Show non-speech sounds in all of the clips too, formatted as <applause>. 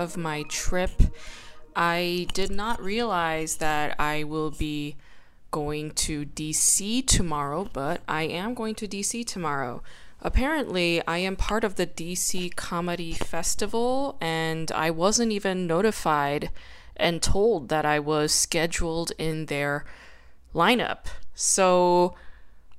Of my trip. I did not realize that I will be going to DC tomorrow, but I am going to DC tomorrow. Apparently, I am part of the DC Comedy Festival, and I wasn't even notified and told that I was scheduled in their lineup. So,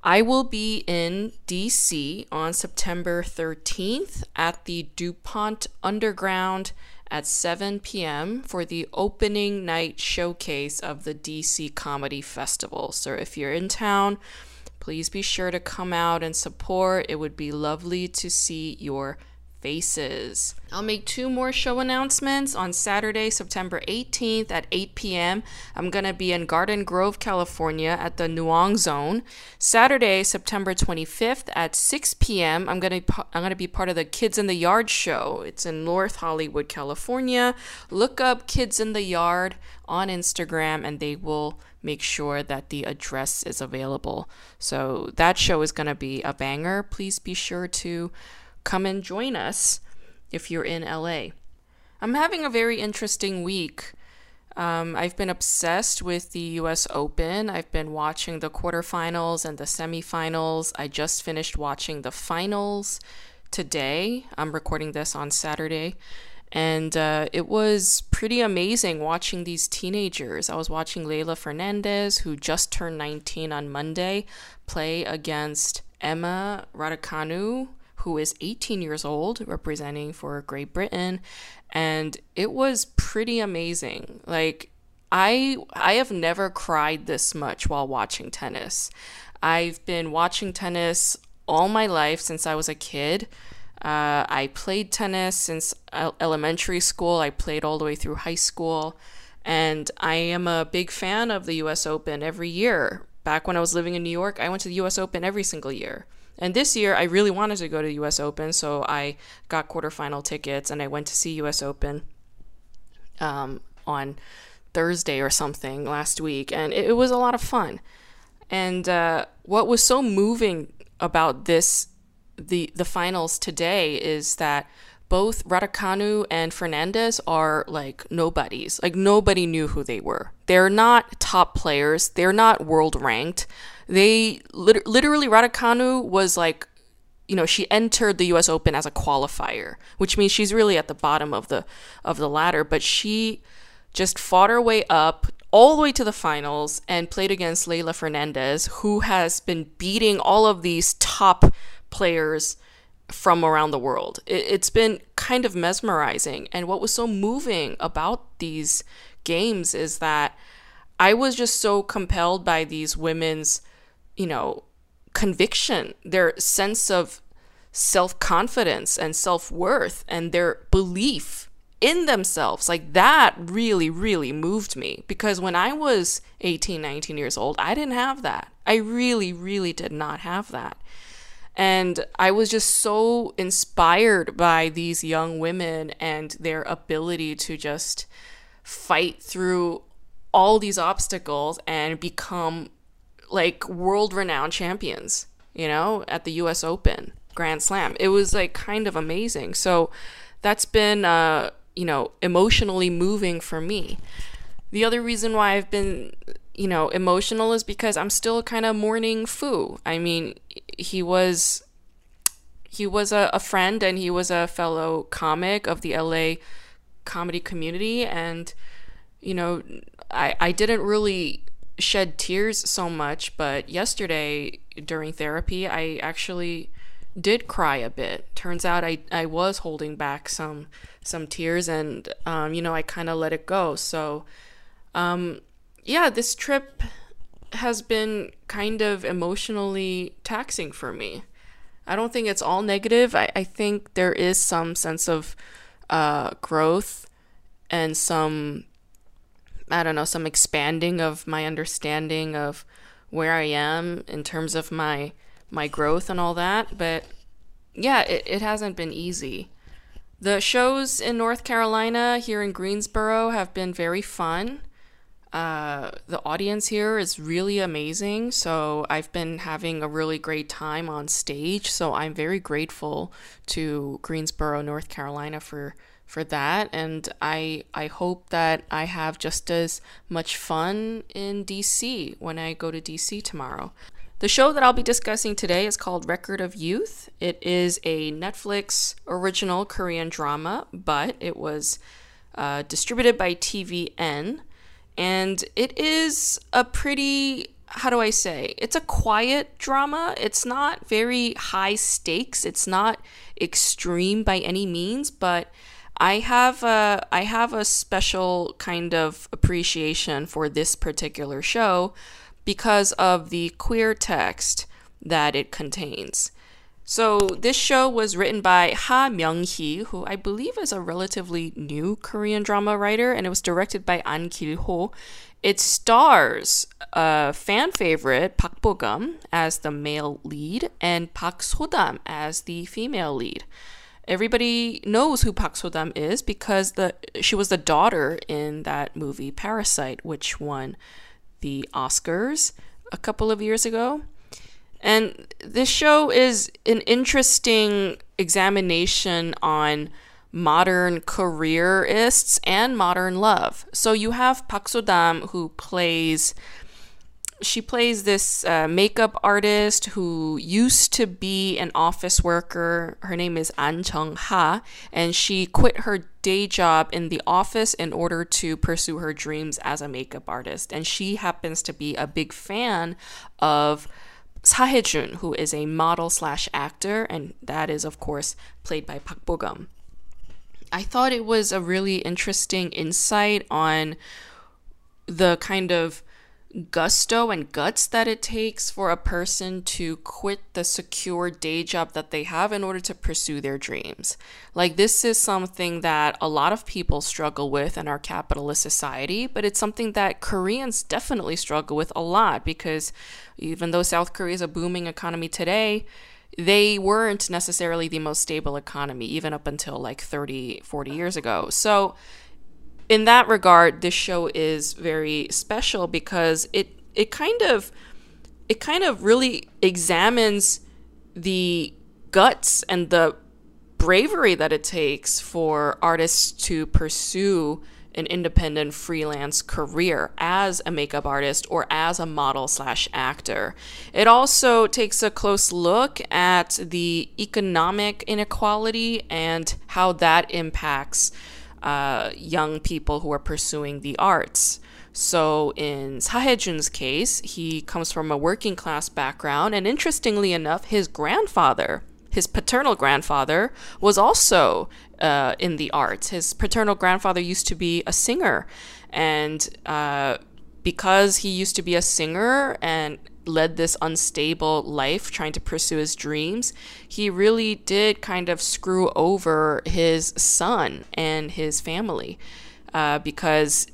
I will be in DC on September 13th at the DuPont Underground at 7 p.m. for the opening night showcase of the DC Comedy Festival. So if you're in town, please be sure to come out and support. It would be lovely to see your faces. I'll make two more show announcements on Saturday, September 18th at 8 p.m. I'm going to be in Garden Grove, California at the Nuang Zone. Saturday, September 25th at 6 p.m. I'm going to I'm going to be part of the Kids in the Yard show. It's in North Hollywood, California. Look up Kids in the Yard on Instagram and they will make sure that the address is available. So that show is going to be a banger. Please be sure to come and join us if you're in LA. I'm having a very interesting week. Um, I've been obsessed with the US Open. I've been watching the quarterfinals and the semifinals. I just finished watching the finals today. I'm recording this on Saturday. And uh, it was pretty amazing watching these teenagers. I was watching Leylah Fernandez, who just turned 19 on Monday, play against Emma Raducanu, who is 18 years old, representing for Great Britain, and it was pretty amazing. Like I I have never cried this much while watching tennis. I've been watching tennis all my life since I was a kid. Uh, I played tennis since elementary school. I played all the way through high school. And I am a big fan of the US Open every year. Back when I was living in New York, I went to the US Open every single year. And this year, I really wanted to go to the US Open, so I got quarterfinal tickets and I went to see US Open um, on Thursday or something last week. And it, it was a lot of fun. And uh, what was so moving about this, the, the finals today, is that both Raducanu and Fernandez are like nobodies. Like nobody knew who they were. They're not top players. They're not world ranked. They lit- literally Raducanu was like you know she entered the US Open as a qualifier, which means she's really at the bottom of the of the ladder, but she just fought her way up all the way to the finals and played against Leylah Fernandez, who has been beating all of these top players from around the world. It, has been kind of mesmerizing. And what was so moving about these games is that I was just so compelled by these women's, you know, conviction, their sense of self confidence and self worth, and their belief in themselves. Like that really, really moved me because when I was 18, 19 years old, I didn't have that. I really, really did not have that. And I was just so inspired by these young women and their ability to just fight through all these obstacles and become like world renowned champions, you know, at the US Open Grand Slam. It was like kind of amazing. So that's been, uh, you know, emotionally moving for me. The other reason why I've been you know, emotional is because I'm still kind of mourning Fu. I mean, he was he was a, a friend and he was a fellow comic of the LA comedy community and you know, I I didn't really shed tears so much, but yesterday during therapy, I actually did cry a bit. Turns out I, I was holding back some some tears and um, you know, I kind of let it go. So um, yeah, this trip has been kind of emotionally taxing for me. I don't think it's all negative. I, I think there is some sense of uh, growth and some, I don't know, some expanding of my understanding of where I am in terms of my my growth and all that. But yeah, it, it hasn't been easy. The shows in North Carolina here in Greensboro have been very fun. Uh, the audience here is really amazing. So I've been having a really great time on stage. So I'm very grateful to Greensboro, North Carolina for for that and I I hope that I have just as much fun in DC when I go to DC tomorrow. The show that I'll be discussing today is called Record of Youth. It is a Netflix original Korean drama, but it was uh, distributed by TVN. And it is a pretty, how do I say, it's a quiet drama. It's not very high stakes, it's not extreme by any means, but I have a I have a special kind of appreciation for this particular show because of the queer text that it contains. So this show was written by Ha Myung-hee, who I believe is a relatively new Korean drama writer, and it was directed by An Kil-ho. It stars a fan favorite Park Bo-gum as the male lead and Park So-dam as the female lead. Everybody knows who Park So-dam is because the she was the daughter in that movie Parasite, which won the Oscars a couple of years ago. And this show is an interesting examination on modern careerists and modern love. So you have Park So-dam who plays she plays this uh, makeup artist who used to be an office worker. Her name is An Chung Ha, and she quit her day job in the office in order to pursue her dreams as a makeup artist. And she happens to be a big fan of Sahejun, who is a model slash actor, and that is, of course, played by Park Bo-gum. I thought it was a really interesting insight on the kind of gusto and guts that it takes for a person to quit the secure day job that they have in order to pursue their dreams. Like, this is something that a lot of people struggle with in our capitalist society, but it's something that Koreans definitely struggle with a lot because even though South Korea is a booming economy today, they weren't necessarily the most stable economy, even up until like 30, 40 years ago. So, in that regard, this show is very special because it it kind of it kind of really examines the guts and the bravery that it takes for artists to pursue an independent freelance career as a makeup artist or as a model slash actor. It also takes a close look at the economic inequality and how that impacts uh, young people who are pursuing the arts. So in Sahejun's case, he comes from a working class background, and interestingly enough, his grandfather, his paternal grandfather, was also uh, in the arts. His paternal grandfather used to be a singer, and uh, because he used to be a singer and led this unstable life trying to pursue his dreams, he really did kind of screw over his son and his family. Uh, because,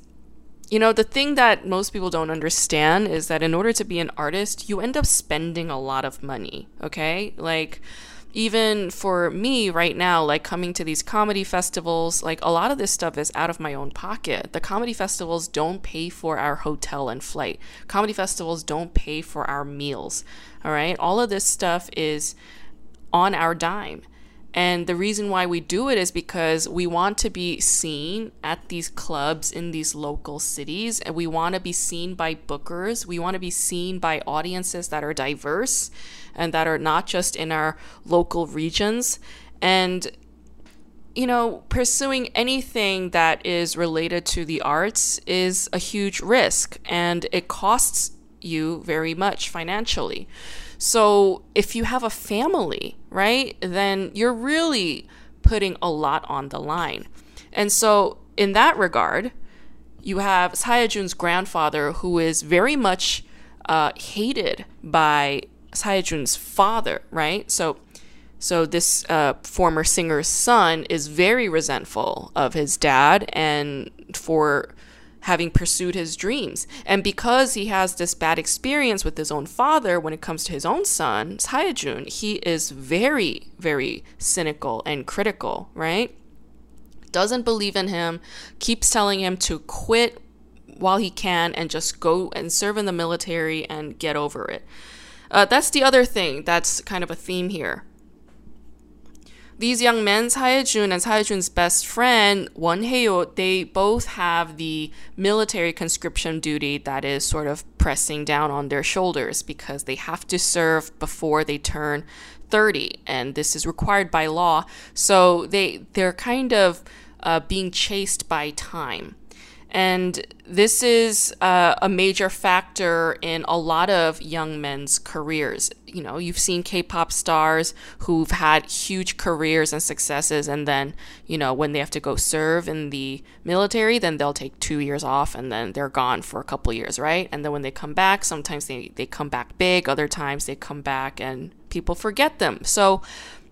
you know, the thing that most people don't understand is that in order to be an artist, you end up spending a lot of money, okay? Like, even for me right now, like coming to these comedy festivals, like a lot of this stuff is out of my own pocket. The comedy festivals don't pay for our hotel and flight. Comedy festivals don't pay for our meals. All right. All of this stuff is on our dime. And the reason why we do it is because we want to be seen at these clubs in these local cities, and we want to be seen by bookers. We want to be seen by audiences that are diverse and that are not just in our local regions. And you know, pursuing anything that is related to the arts is a huge risk and it costs you very much financially. So if you have a family, right, then you're really putting a lot on the line. And so in that regard, you have Saejun's grandfather, who is very much uh, hated by Saejun's father, right? So So this uh, former singer's son is very resentful of his dad and for having pursued his dreams. And because he has this bad experience with his own father when it comes to his own son, Sae-jun, he is very, very cynical and critical, right? Doesn't believe in him, keeps telling him to quit while he can and just go and serve in the military and get over it. Uh, that's the other thing that's kind of a theme here. These young men, Sae-jun and Sae-jun's best friend, Won Heo, they both have the military conscription duty that is sort of pressing down on their shoulders because they have to serve before they turn 30 and this is required by law. So they they're kind of uh, being chased by time. And this is uh, a major factor in a lot of young men's careers. You know, you've seen K pop stars who've had huge careers and successes, and then, you know, when they have to go serve in the military, then they'll take two years off and then they're gone for a couple years, right? And then when they come back, sometimes they, they come back big, other times they come back and people forget them. So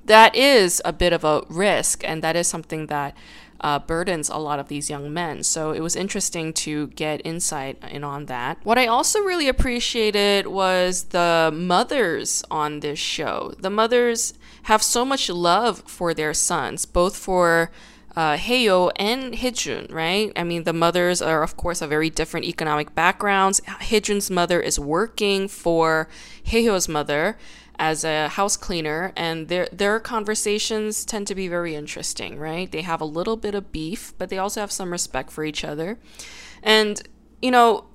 that is a bit of a risk, and that is something that uh, burdens a lot of these young men. So it was interesting to get insight in on that. What I also really appreciated was the mothers on this show. The mothers have so much love for their sons, both for uh, Haeyo and Hijun, right? I mean, the mothers are, of course, a very different economic backgrounds. Hijun's mother is working for Haeyo's mother, as a house cleaner and their their conversations tend to be very interesting, right? They have a little bit of beef, but they also have some respect for each other. And you know,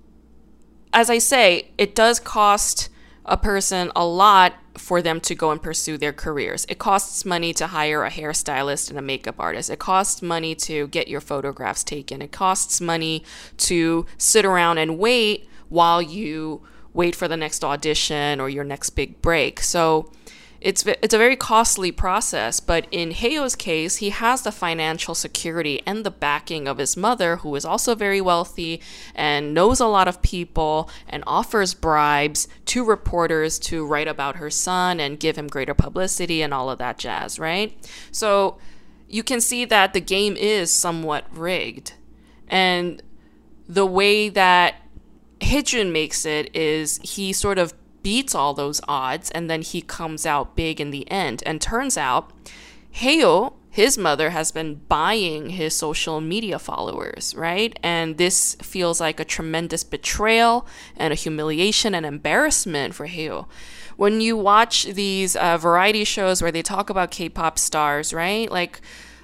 as I say, it does cost a person a lot for them to go and pursue their careers. It costs money to hire a hairstylist and a makeup artist. It costs money to get your photographs taken. It costs money to sit around and wait while you wait for the next audition or your next big break. So it's it's a very costly process, but in Haeyo's case, he has the financial security and the backing of his mother, who is also very wealthy and knows a lot of people and offers bribes to reporters to write about her son and give him greater publicity and all of that jazz, right? So you can see that the game is somewhat rigged. And the way that Hijun makes it is he sort of beats all those odds and then he comes out big in the end. And turns out, Haeyo, his mother, has been buying his social media followers, right? And this feels like a tremendous betrayal and a humiliation and embarrassment for Haeyo. When you watch these uh, variety shows where they talk about K pop stars, right? Like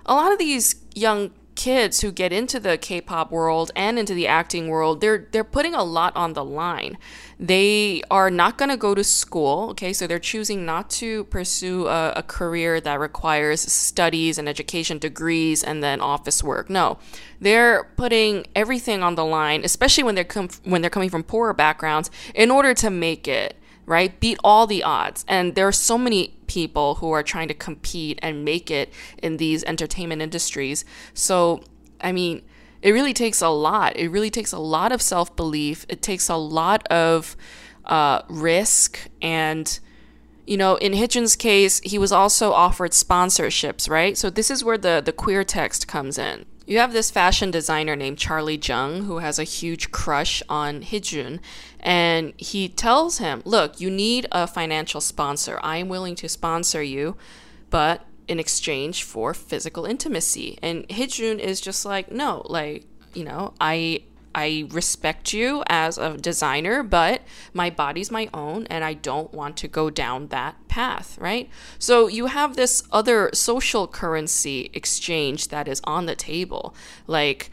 a lot of these young kids who get into the K-pop world and into the acting world, they're they're putting a lot on the line. They are not going to go to school, okay? So they're choosing not to pursue a, a career that requires studies and education degrees and then office work. No. They're putting everything on the line, especially when they're com- when they're coming from poorer backgrounds in order to make it right? Beat all the odds. And there are so many people who are trying to compete and make it in these entertainment industries. So, I mean, it really takes a lot. It really takes a lot of self belief. It takes a lot of uh, risk. And, you know, in Hye-jun's case, he was also offered sponsorships, right? So, this is where the, the queer text comes in. You have this fashion designer named Charlie Jung who has a huge crush on Hijun, and he tells him, Look, you need a financial sponsor. I am willing to sponsor you, but in exchange for physical intimacy. And Hijun is just like, No, like, you know, I I respect you as a designer, but my body's my own and I don't want to go down that path, right? So you have this other social currency exchange that is on the table. Like,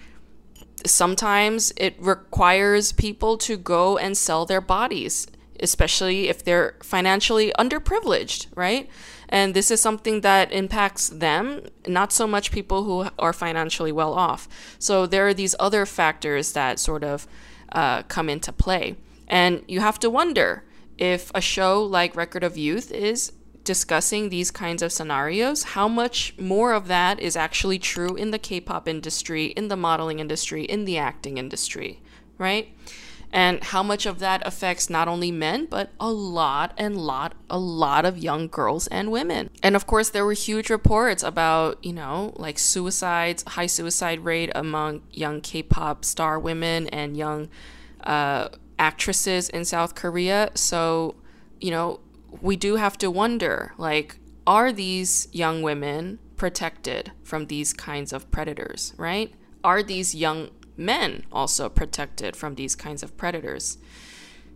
sometimes it requires people to go and sell their bodies, especially if they're financially underprivileged, right? And this is something that impacts them, not so much people who are financially well off. So there are these other factors that sort of uh, come into play. And you have to wonder if a show like Record of Youth is discussing these kinds of scenarios, how much more of that is actually true in the K pop industry, in the modeling industry, in the acting industry, right? And how much of that affects not only men but a lot and lot a lot of young girls and women. And of course there were huge reports about you know like suicides high suicide rate among young k-pop star women and young uh, actresses in south korea. So you know we do have to wonder like are these young women protected from these kinds of predators right? Are these young men also protected from these kinds of predators?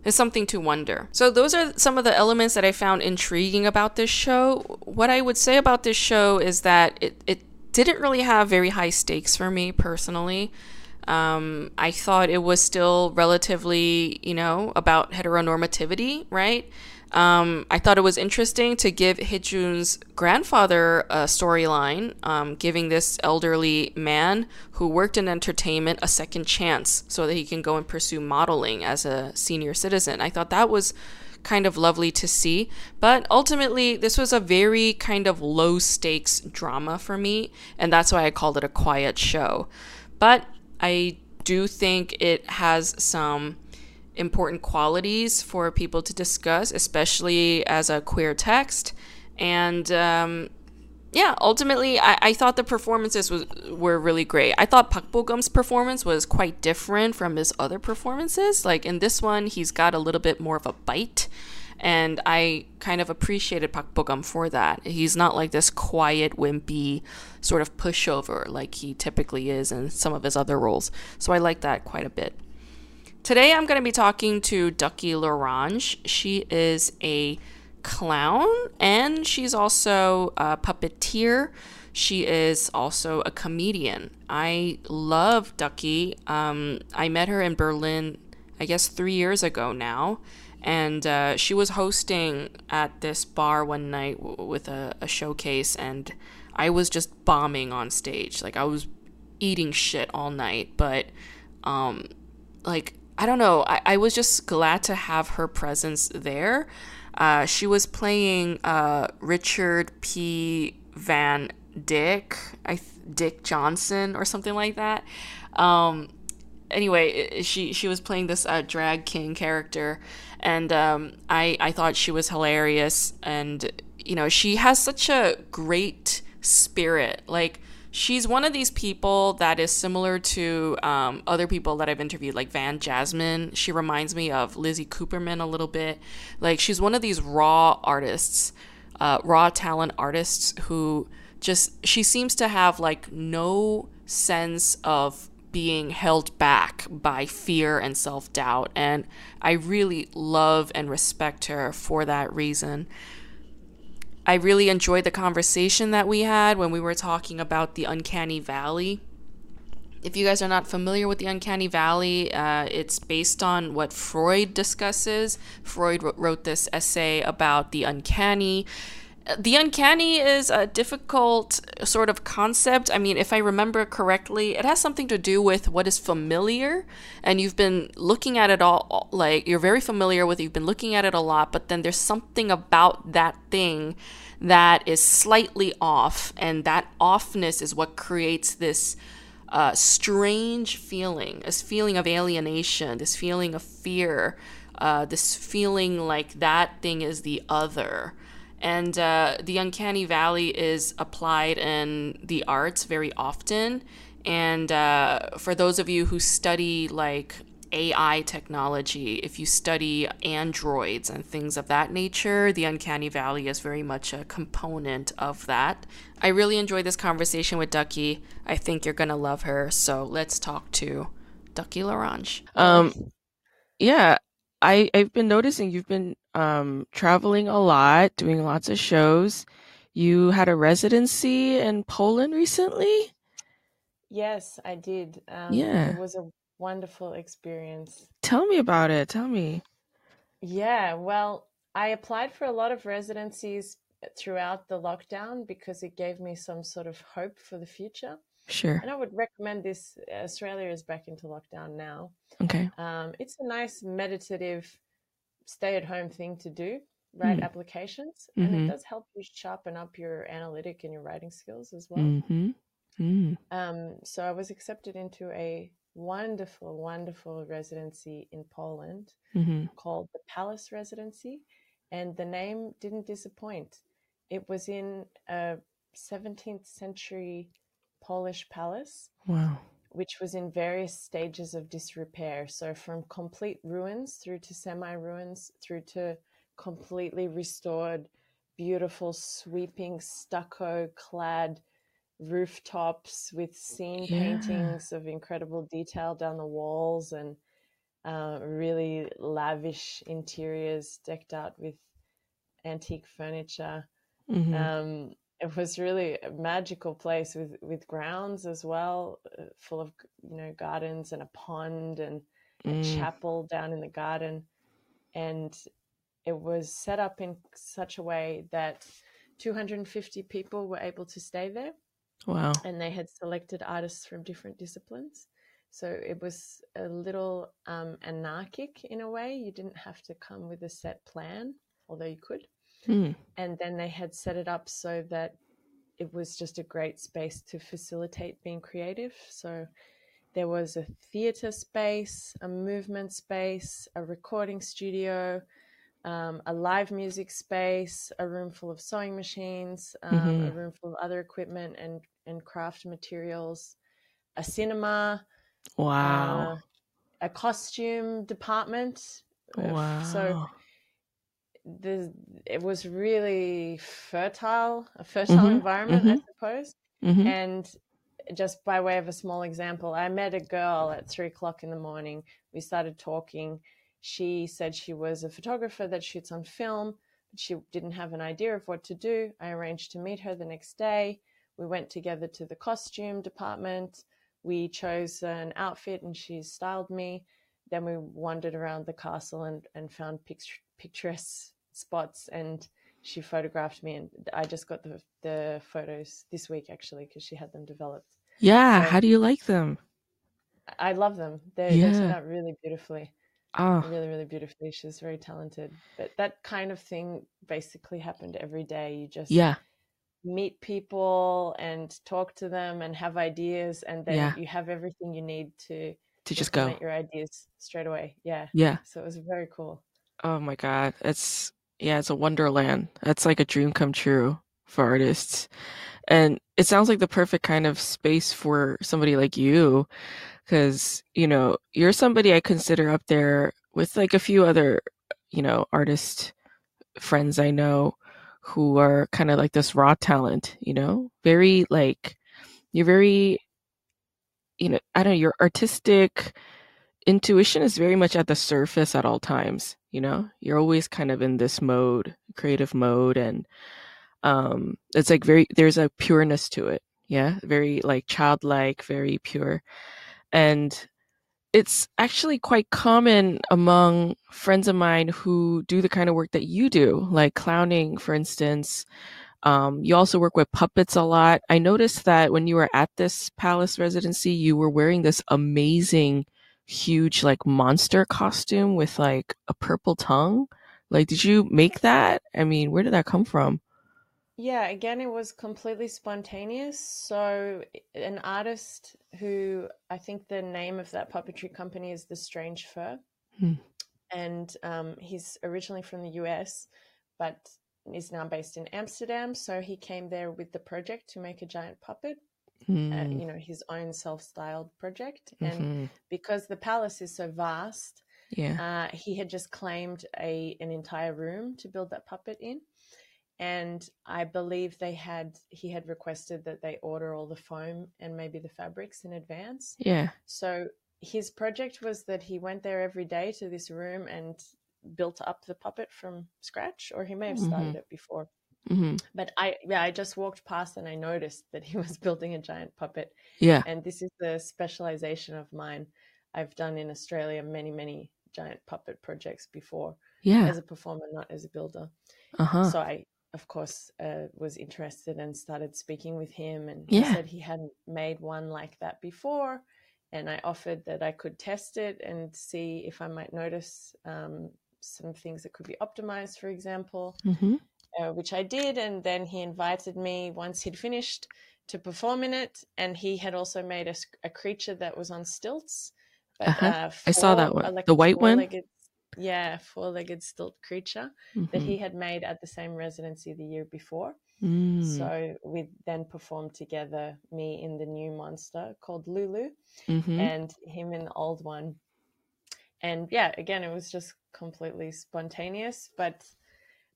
It's something to wonder. So, those are some of the elements that I found intriguing about this show. What I would say about this show is that it, it didn't really have very high stakes for me personally. Um, I thought it was still relatively, you know, about heteronormativity, right? Um, I thought it was interesting to give Hee-jun's grandfather a storyline, um, giving this elderly man who worked in entertainment a second chance so that he can go and pursue modeling as a senior citizen. I thought that was kind of lovely to see. But ultimately, this was a very kind of low stakes drama for me, and that's why I called it a quiet show. But I do think it has some important qualities for people to discuss, especially as a queer text. And um, yeah, ultimately, I, I thought the performances was, were really great. I thought Park Bo-gum's performance was quite different from his other performances. Like in this one, he's got a little bit more of a bite. And I kind of appreciated Park Bo-gum for that. He's not like this quiet, wimpy sort of pushover like he typically is in some of his other roles. So I like that quite a bit. Today I'm going to be talking to Ducky L'Orange. She is a clown and she's also a puppeteer. She is also a comedian. I love Ducky. Um, I met her in Berlin, I guess, three years ago now. And uh, she was hosting at this bar one night w- with a, a showcase, and I was just bombing on stage. Like, I was eating shit all night, but um, like I don't know. I, I was just glad to have her presence there. Uh, she was playing uh, Richard P. Van Dick, I Dick Johnson or something like that. Um, anyway, she she was playing this uh, drag king character, and um, I I thought she was hilarious, and you know she has such a great spirit, like she's one of these people that is similar to um, other people that I've interviewed, like Van Jasmine. She reminds me of Lizzie Cooperman a little bit. Like she's one of these raw artists, uh, raw talent artists who just she seems to have like no sense of being held back by fear and self doubt. And I really love and respect her for that reason. I really enjoyed the conversation that we had when we were talking about the uncanny valley. If you guys are not familiar with the uncanny valley, uh, it's based on what Freud discusses. Freud wrote this essay about the uncanny the uncanny is a difficult sort of concept. I mean, if I remember correctly, it has something to do with what is familiar, and you've been looking at it all, like you're very familiar with, you've been looking at it a lot, but then there's something about that thing that is slightly off, and that offness is what creates this uh, strange feeling, this feeling of alienation, this feeling of fear, uh, this feeling like that thing is the other. And uh, the uncanny valley is applied in the arts very often. And uh, for those of you who study like AI technology, if you study androids and things of that nature, the uncanny valley is very much a component of that. I really enjoyed this conversation with Ducky. I think you're going to love her. So let's talk to Ducky L'Orange. Um, yeah, I, I've been noticing you've been um, traveling a lot, doing lots of shows. You had a residency in Poland recently? Yes, I did. Um, yeah. It was a wonderful experience. Tell me about it. Tell me. Yeah, well, I applied for a lot of residencies throughout the lockdown because it gave me some sort of hope for the future. Sure. And I would recommend this. Australia is back into lockdown now. Okay. Um, it's a nice meditative, stay at home thing to do, write mm. applications, mm-hmm. and it mm-hmm. does help you sharpen up your analytic and your writing skills as well. Mm-hmm. Mm. Um, so I was accepted into a wonderful, wonderful residency in Poland hmm called the Palace Residency, and the name didn't disappoint. It was in a 17th century Polish palace, Wow. Which was in various stages of disrepair. So, from complete ruins through to semi ruins, through to completely restored, beautiful, sweeping stucco clad rooftops with scene Yeah. paintings of incredible detail down the walls and uh, really lavish interiors decked out with antique furniture. hmm Um, it was really a magical place with, with grounds as well, uh, full of you know gardens and a pond and a Mm. chapel down in the garden, and it was set up in such a way that 250 people were able to stay there Wow. and they had selected artists from different disciplines. So it was a little um, anarchic in a way. You didn't have to come with a set plan, although you could. Mm. And then they had set it up so that it was just a great space to facilitate being creative. So there was a theatre space, a movement space, a recording studio, um, a live music space, a room full of sewing machines, um, a Mhm. room full of other equipment and, and craft materials, a cinema, Wow. uh, a costume department. uh, wow. So the, it was really fertile, a fertile Mhm, environment, I mhm. suppose. Mhm. And just by way of a small example, I met a girl at three o'clock in the morning. We started talking. She said she was a photographer that shoots on film, but she didn't have an idea of what to do. I arranged to meet her the next day. We went together to the costume department. We chose an outfit and she styled me. Then we wandered around the castle and, and found pict- picturesque spots and she photographed me and I just got the the photos this week actually because she had them developed. yeah. so- How do you like them? I love them. They, they Yeah. turned out really beautifully, Oh, really, really beautifully. She's very talented. But that kind of thing basically happened every day. You just yeah. meet people and talk to them and have ideas, and then Yeah. you have everything you need to To just go. your ideas straight away. Yeah. Yeah. So it was very cool. Oh my God. It's, yeah, it's a wonderland. That's like a dream come true for artists. And it sounds like the perfect kind of space for somebody like you. Cause, you know, you're somebody I consider up there with like a few other, you know, artist friends I know who are kind of like this raw talent, you know, very like, you're very, you know, I don't know, your artistic intuition is very much at the surface at all times, you know, you're always kind of in this mode, creative mode. And, um, it's like very, there's a pureness to it. Yeah. Very like childlike, very pure. And it's actually quite common among friends of mine who do the kind of work that you do, like clowning, for instance. Um, you also work with puppets a lot. I noticed that when you were at this palace residency, you were wearing this amazing, huge, like monster costume with like a purple tongue. Like, did you make that? I mean, where did that come from? Yeah, again, it was completely spontaneous. So, an artist who I think the name of that puppetry company is The Strange Fur. Hmm. And um, he's originally from the US, but is now based in Amsterdam. So, he came there with the project to make a giant puppet, uh, Mm, you know, his own self styled project. And mhm. because the palace is so vast, Yeah. uh, he had just claimed a an entire room to build that puppet in, and I believe they had he had requested that they order all the foam and maybe the fabrics in advance. Yeah. So his project was that he went there every day to this room and built up the puppet from scratch, or he may have started Mhm. it before. hmm But I yeah I just walked past and I noticed that he <laughs> was building a giant puppet Yeah. and this is the specialization of mine. I've done in Australia many, many giant puppet projects before Yeah. as a performer, not as a builder. Uh huh. So I, of course, uh, was interested and started speaking with him. And Yeah. he said he hadn't made one like that before. And I offered that I could test it and see if I might notice um, some things that could be optimized, for example hmm uh, which I did. And then he invited me once he'd finished to perform in it, and he had also made a, a creature that was on stilts. But, uh-huh. uh, I saw that one, like the white one. Yeah, four-legged stilt creature mm-hmm. that he had made at the same residency the year before. Mm. So we then performed together, me in the new monster called Lulu, mm-hmm. and him in the old one. And yeah, again, it was just completely spontaneous, but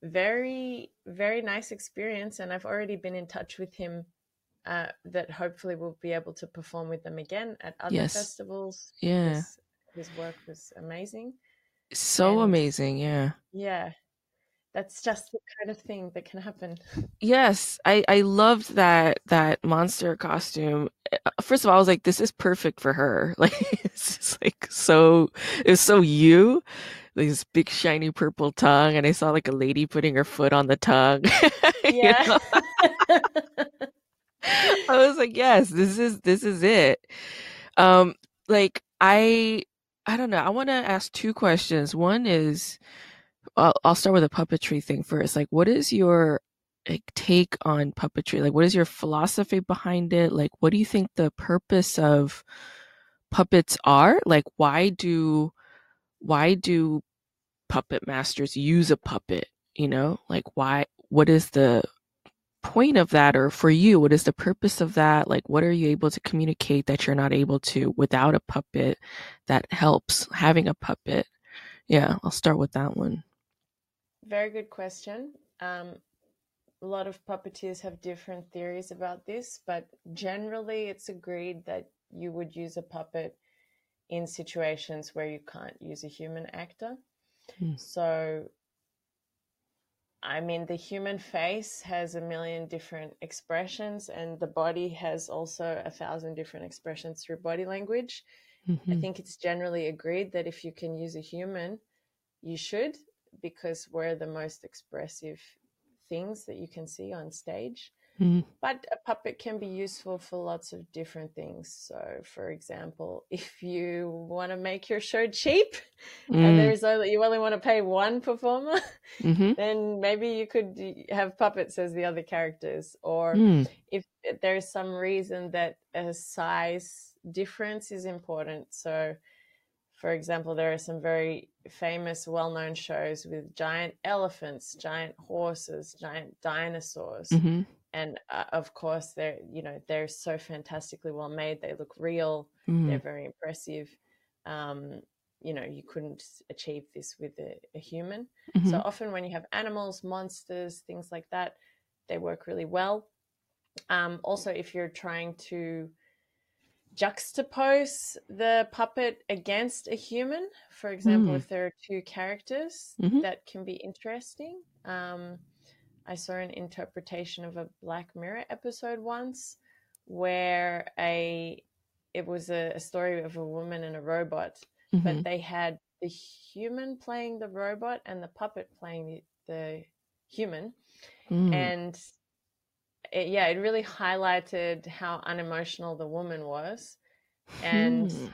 very, very nice experience. And I've already been in touch with him uh, that hopefully we'll be able to perform with them again at other yes. festivals. Yeah. His, his, work was amazing. So and, amazing. Yeah. Yeah that's just the kind of thing that can happen. Yes, I I loved that that monster costume. Uh, first of all, I was like, this is perfect for her. <laughs> Like it's just like so it's so you. This big shiny purple tongue, and I saw like a lady putting her foot on the tongue. <laughs> Yeah. I was like, yes, this is this is it. Um, like I I don't know. I want to ask two questions. One is I'll, I'll start with a puppetry thing first. Like, what is your like, take on puppetry? Like, what is your philosophy behind it? Like, what do you think the purpose of puppets are? Like, why do why do puppet masters use a puppet? You know, like why? What is the point of that or for you what is the purpose of that like what are you able to communicate that you're not able to without a puppet that helps having a puppet yeah i'll start with that one very good question. Um, a lot of puppeteers have different theories about this, but generally it's agreed that you would use a puppet in situations where you can't use a human actor. Hmm. So, I mean, the human face has a million different expressions, and the body has also a thousand different expressions through body language. Mm-hmm. I think it's generally agreed that if you can use a human, you should because we're the most expressive things that you can see on stage. Mm. But a puppet can be useful for lots of different things. So, for example, <laughs> if you want to make your show cheap <laughs> mm. and there's only you only want to pay one performer, mm-hmm. <laughs> then maybe you could have puppets as the other characters. Or mm. if there's some reason that a size difference is important, so for example, there are some very famous, well known shows with giant elephants, giant horses, giant dinosaurs. Mm-hmm. And uh, of course, they're, you know, they're so fantastically well made. They look real, mm-hmm. they're very impressive. Um, you know, you couldn't achieve this with a, a human. Mm-hmm. So often, when you have animals, monsters, things like that, they work really well. Um, also, if you're trying to juxtapose the puppet against a human. For example, mm. if there are two characters, mm-hmm. that can be interesting. Um, I saw an interpretation of a Black Mirror episode once where a it was a, a story of a woman and a robot, mm-hmm. but they had the human playing the robot and the puppet playing the, the human. Mm. And it, yeah, it really highlighted how unemotional the woman was. And hmm.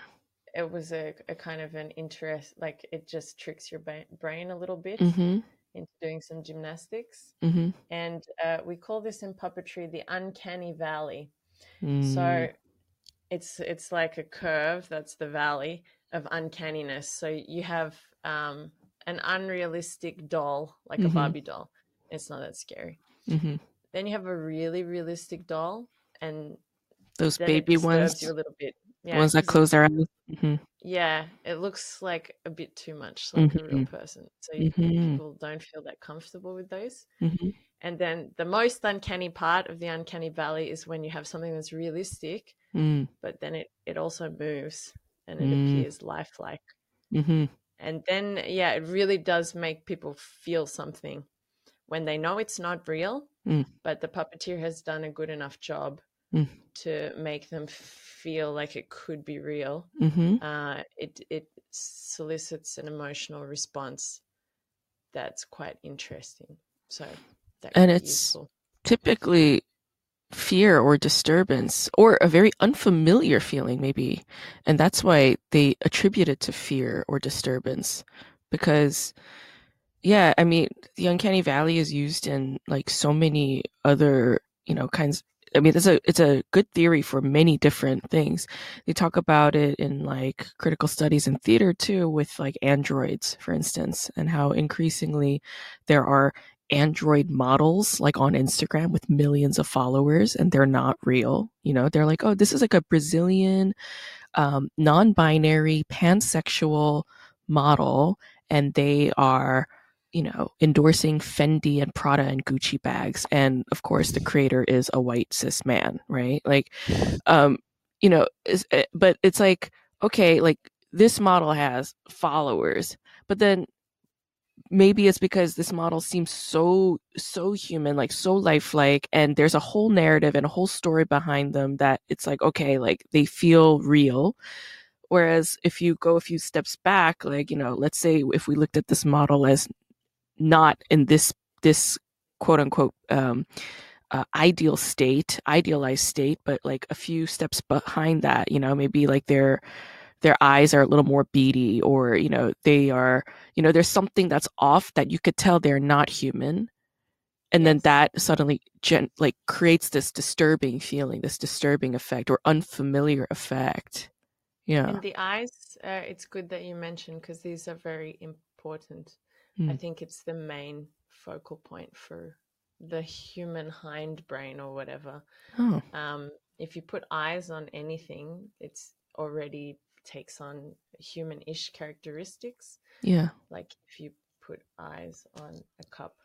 it was a, a, kind of an interest, like it just tricks your ba- brain a little bit mm-hmm. Into doing some gymnastics. Mm-hmm. And uh, we call this in puppetry the uncanny valley. Mm. So it's it's like a curve that's the valley of uncanniness. So you have um, an unrealistic doll, like mm-hmm. a Barbie doll. It's not that scary. Mm-hmm. Then you have a really realistic doll, and those baby ones, a little bit. Yeah, ones that close their eyes. Mm-hmm. Yeah, it looks like a bit too much like a real mm-hmm. person, so mm-hmm. people don't feel that comfortable with those. Mm-hmm. And then the most uncanny part of the uncanny valley is when you have something that's realistic, mm. but then it it also moves and it mm. appears lifelike. Mm-hmm. And then yeah, it really does make people feel something when they know it's not real, mm. but the puppeteer has done a good enough job mm. To make them feel like it could be real. Mm-hmm. Uh, it it solicits an emotional response that's quite interesting. So and it's useful. typically fear or disturbance or a very unfamiliar feeling maybe and that's why they attribute it to fear or disturbance because yeah, I mean, the uncanny valley is used in like so many other, you know, kinds I mean, it's a it's a good theory for many different things. They talk about it in like critical studies in theater too, with like androids, for instance, and how increasingly there are android models like on Instagram with millions of followers, and they're not real. You know, they're like, oh, this is like a Brazilian um, non-binary pansexual model, and they are you know, endorsing Fendi and Prada and Gucci bags. And of course, the creator is a white cis man, right? Like, um, you know, eh, but it's like, okay, like this model has followers, but then maybe it's because this model seems so, so human, like so lifelike, and there's a whole narrative and a whole story behind them that it's like, okay, like they feel real. Whereas if you go a few steps back, like, you know, let's say if we looked at this model as not in this this quote unquote um, uh, ideal state, idealized state, but like a few steps behind that, you know, maybe like their their eyes are a little more beady, or you know, they are, you know, there's something that's off that you could tell they're not human, and yes. then that suddenly gen- like creates this disturbing feeling, this disturbing effect or unfamiliar effect. Yeah, and the eyes, uh, it's good that you mentioned because these are very important Mm. I think it's the main focal point for the human hindbrain or whatever. Oh. Um, if you put eyes on anything, it's already takes on human-ish characteristics. Yeah. Like if you put eyes on a cup,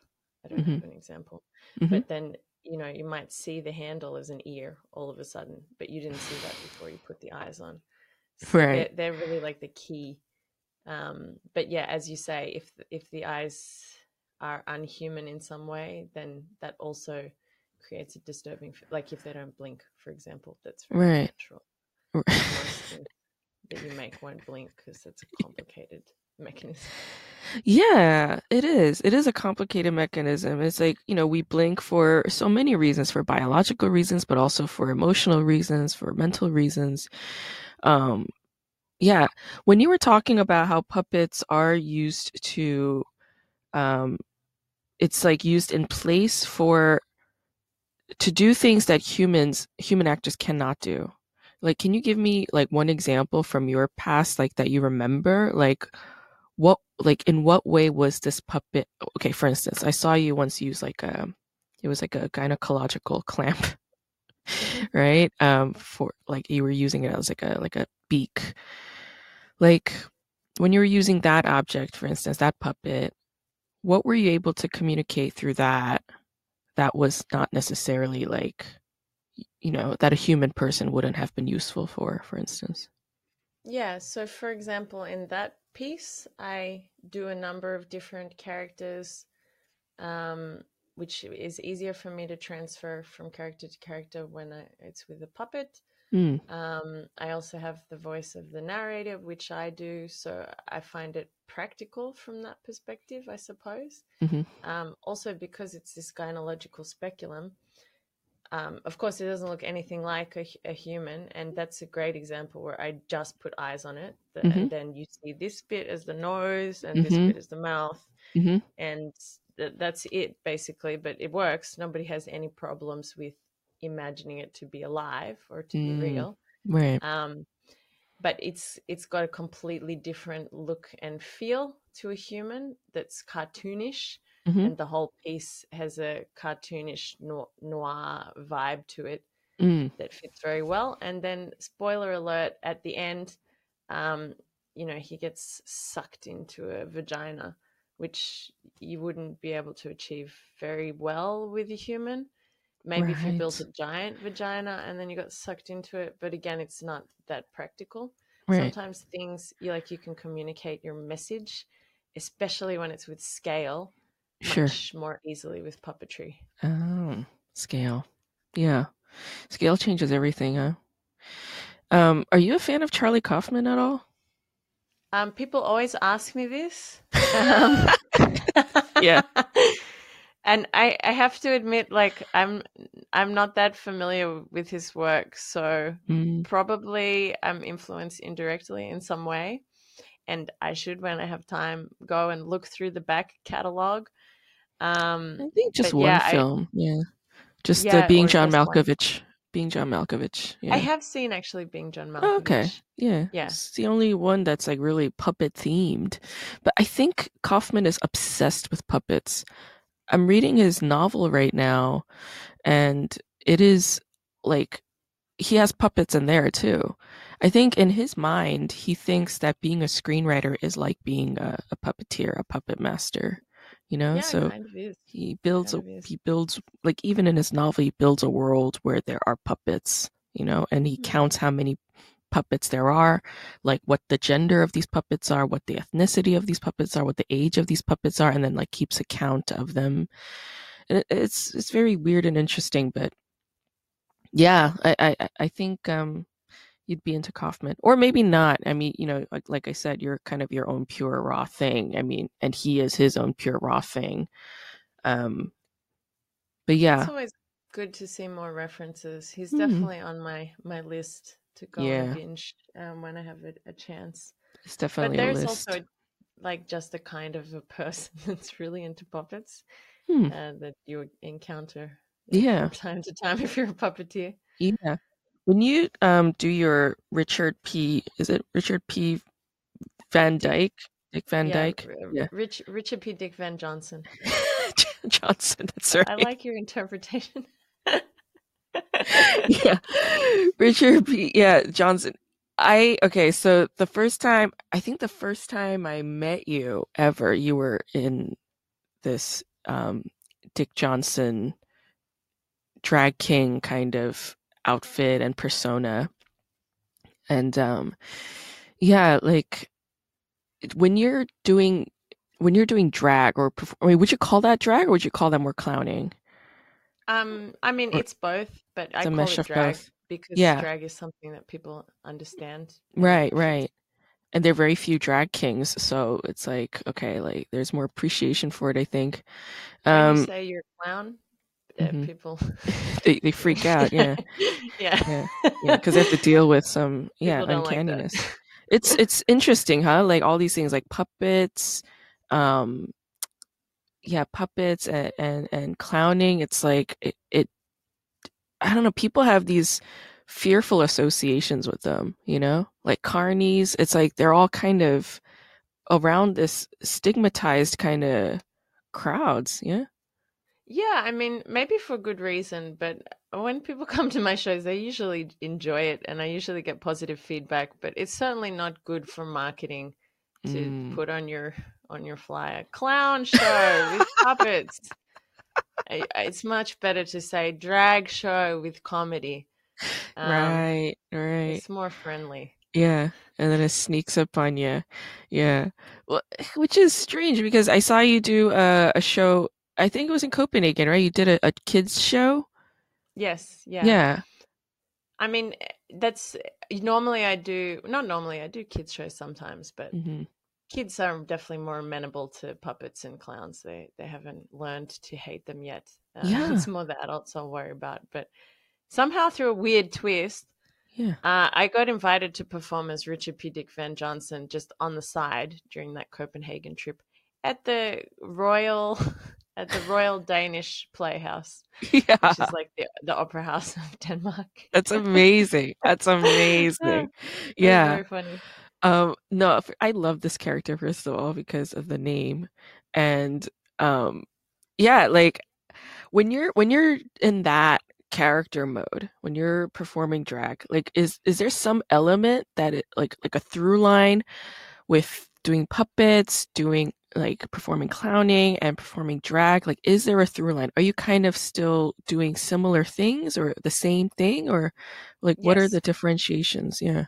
I don't mm-hmm. have an example, mm-hmm. but then you know you might see the handle as an ear all of a sudden, but you didn't see that before you put the eyes on. So right. They're, they're really like the key um, but yeah, as you say, if if the eyes are unhuman in some way, then that also creates a disturbing, like if they don't blink, for example, that's very right. natural. <laughs> that you make won't blink because it's a complicated <laughs> mechanism. Yeah, it is. It is a complicated mechanism. It's like, you know, we blink for so many reasons, for biological reasons, but also for emotional reasons, for mental reasons. Um, yeah. When you were talking about how puppets are used to, um, it's like used in place for, to do things that humans, human actors cannot do. Like, can you give me like one example from your past, like that you remember? Like, what, like, in what way was this puppet? Okay, for instance, I saw you once use like a, it was like a gynecological <laughs> clamp, <laughs> right? Um, for like you were using it as like a like a beak like when you were using that object, for instance, that puppet, what were you able to communicate through that that was not necessarily like, you know, that a human person wouldn't have been useful for, for instance? Yeah. So, for example, in that piece, I do a number of different characters, um, which is easier for me to transfer from character to character when I, it's with a puppet. Mm. Um, I also have the voice of the narrator, which I do, so I find it practical from that perspective, I suppose. Mm-hmm. Um, also, because it's this gynecological speculum, um, of course, it doesn't look anything like a, a, human, and that's a great example where I just put eyes on it, the, mm-hmm. and then you see this bit as the nose, and mm-hmm. this bit as the mouth, mm-hmm. and that's it basically. But it works. Nobody has any problems with imagining it to be alive or to mm, be real. Right. Um, but it's it's got a completely different look and feel to a human that's cartoonish, mm-hmm. and the whole piece has a cartoonish noir vibe to it mm. that fits very well. And then, spoiler alert, at the end, um, you know, he gets sucked into a vagina, which you wouldn't be able to achieve very well with a human. Maybe right. if you built a giant vagina and then you got sucked into it, but again, it's not that practical. Right. Sometimes things you like you can communicate your message, especially when it's with scale, sure. much more easily with puppetry. Oh, scale. Yeah. Scale changes everything, huh? Um, are you a fan of Charlie Kaufman at all? Um, people always ask me this. Um, <laughs> yeah. <laughs> and I, I have to admit like i'm i'm not that familiar with his work so mm. probably i'm influenced indirectly in some way and i should when i have time go and look through the back catalog um i think just one yeah, film I, yeah just yeah, uh, being john malkovich one. Being John Malkovich. Yeah. I have seen actually being John Malkovich. Oh, okay. Yeah. Yeah. It's the only one that's like really puppet themed. But I think Kaufman is obsessed with puppets. I'm reading his novel right now, and it is like he has puppets in there too. I think in his mind, he thinks that being a screenwriter is like being a, a puppeteer, a puppet master. You know, Yeah, so he builds a, he builds like even in his novel he builds a world where there are puppets you know and he Mhm. counts how many puppets there are like what the gender of these puppets are what the ethnicity of these puppets are what the age of these puppets are and then like keeps a count of them. And it, it's it's very weird and interesting but yeah i I- i think um you'd be into kaufman or maybe not i mean you know like, like i said you're kind of your own pure raw thing i mean and he is his own pure raw thing um but yeah It's always good to see more references. He's Hmm. definitely on my my list to go Yeah. and binge um, when I have a, a chance. it's But definitely a there's list also like just the kind of a person <laughs> that's really into puppets Hmm. uh, that you encounter <laughs> yeah from time to time if you're a puppeteer. yeah when you um do your richard p is it richard p van dyke dick van yeah, dyke R- Yeah. Rich, Richard P. Dick Van Johnson. <laughs> johnson that's right I like your interpretation. <laughs> yeah richard p yeah johnson i okay so the first time i think the first time i met you ever you were in this um dick johnson drag king kind of outfit and persona and um yeah like when you're doing when you're doing drag or I mean, would you call that drag or would you call that more clowning Um, I mean, Or- it's both, but I It's a call it of drag both. because Yeah. drag is something that people understand. right right and there are very few drag kings so it's like okay like there's more appreciation for it i think When you um say you're a clown, uh, Mhm. people <laughs> they, they freak out yeah. <laughs> Yeah, yeah. Yeah because they have to deal with some <laughs> yeah don't like uncanniness. It's it's interesting huh? Like all these things like puppets um yeah puppets and and, and clowning it's like it, it i don't know people have these fearful associations with them you know? Like carnies it's like they're all kind of around this stigmatized kind of crowds yeah Yeah, I mean, maybe for good reason, but when people <laughs> come to my shows, they usually enjoy it and I usually get positive feedback, but it's certainly not good for marketing to Mm. put on your on your flyer. Clown show with <laughs> puppets. It's much better to say drag show with comedy. Um, right right It's more friendly. Yeah, and then it sneaks up on you. Yeah, well, <sighs> which is strange because I saw you do a, a show. I think it was in Copenhagen, right? You did a, a kids show. Yes, yeah. Yeah. I mean, that's normally I do, not normally, I do kids shows sometimes, but hmm kids are definitely more amenable to puppets and clowns. They they haven't learned to hate them yet. Uh, Yeah. it's more the adults I'll worry about. But somehow, through a weird twist, Yeah. uh, I got invited to perform as Richard P. Dick Van Johnson just on the side during that Copenhagen trip at the Royal <laughs> at the Royal Danish Playhouse, Yeah. which is like the the opera house of <laughs> Denmark. That's amazing. That's amazing. <laughs> Yeah. very funny. Um, no, I love this character first of all because of the name, and um, yeah, like when you're when you're in that character mode, when you're performing drag, like is is there some element that it like like a through line with doing puppets, doing like performing clowning and performing drag? Like, is there a through line? Are you kind of still doing similar things or the same thing, or like what are the differentiations? Yeah.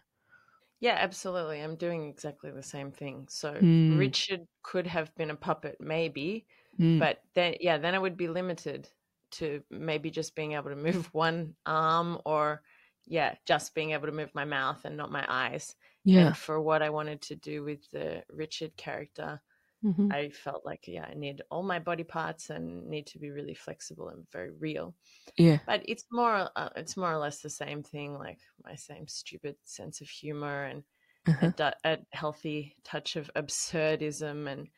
Yeah, absolutely. I'm doing exactly the same thing. So Hmm. Richard could have been a puppet, maybe, Mm. but then yeah, then I would be limited to maybe just being able to <laughs> move one arm or yeah, just being able to move my mouth and not my eyes. yeah. And for what I wanted to do with the Richard character, Mhm. I felt like yeah, I need all my body parts and need to be really flexible and very real. Yeah. But it's more uh, it's more or less the same thing, like my same stupid sense of humor and Uh-huh. a, a healthy touch of absurdism and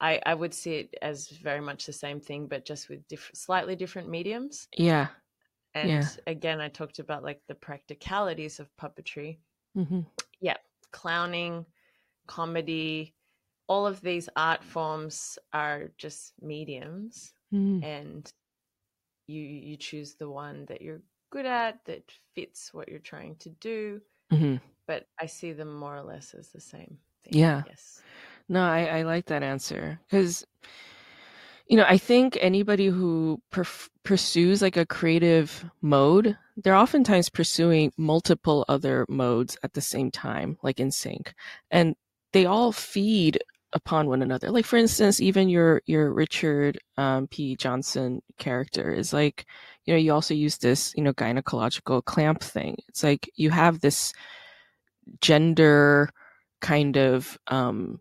I, I would see it as very much the same thing but just with diff- slightly different mediums Yeah. And Yeah. again, I talked about like the practicalities of puppetry. Mm-hmm. Yeah. Clowning, comedy, all of these art forms are just mediums Mm-hmm. and you you choose the one that you're good at that fits what you're trying to do, Mm-hmm. but I see them more or less as the same thing. Yeah. Yes. No, I, I like that answer because, you know, I think anybody who perf- pursues like a creative mode, they're oftentimes pursuing multiple other modes at the same time, like in sync, and they all feed upon one another. Like for instance, even your your Richard um, P. Johnson character is like, you know, you also use this, you know, gynecological clamp thing. It's like you have this gender kind of um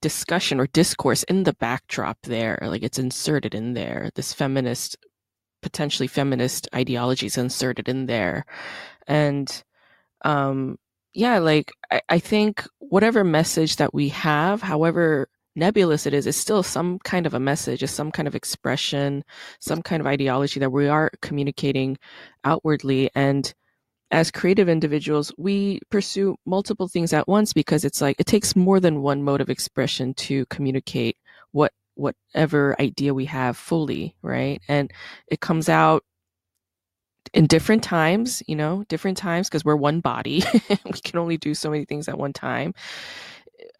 discussion or discourse in the backdrop there like it's inserted in there this feminist potentially feminist ideology is inserted in there and um yeah like I, I think whatever message that we have however nebulous it is is still some kind of a message is some kind of expression some kind of ideology that we are communicating outwardly and as creative individuals, we pursue multiple things at once because it's like it takes more than one mode of expression to communicate what whatever idea we have fully, right? And it comes out in different times, you know, different times because we're one body. <laughs> we can only do so many things at one time.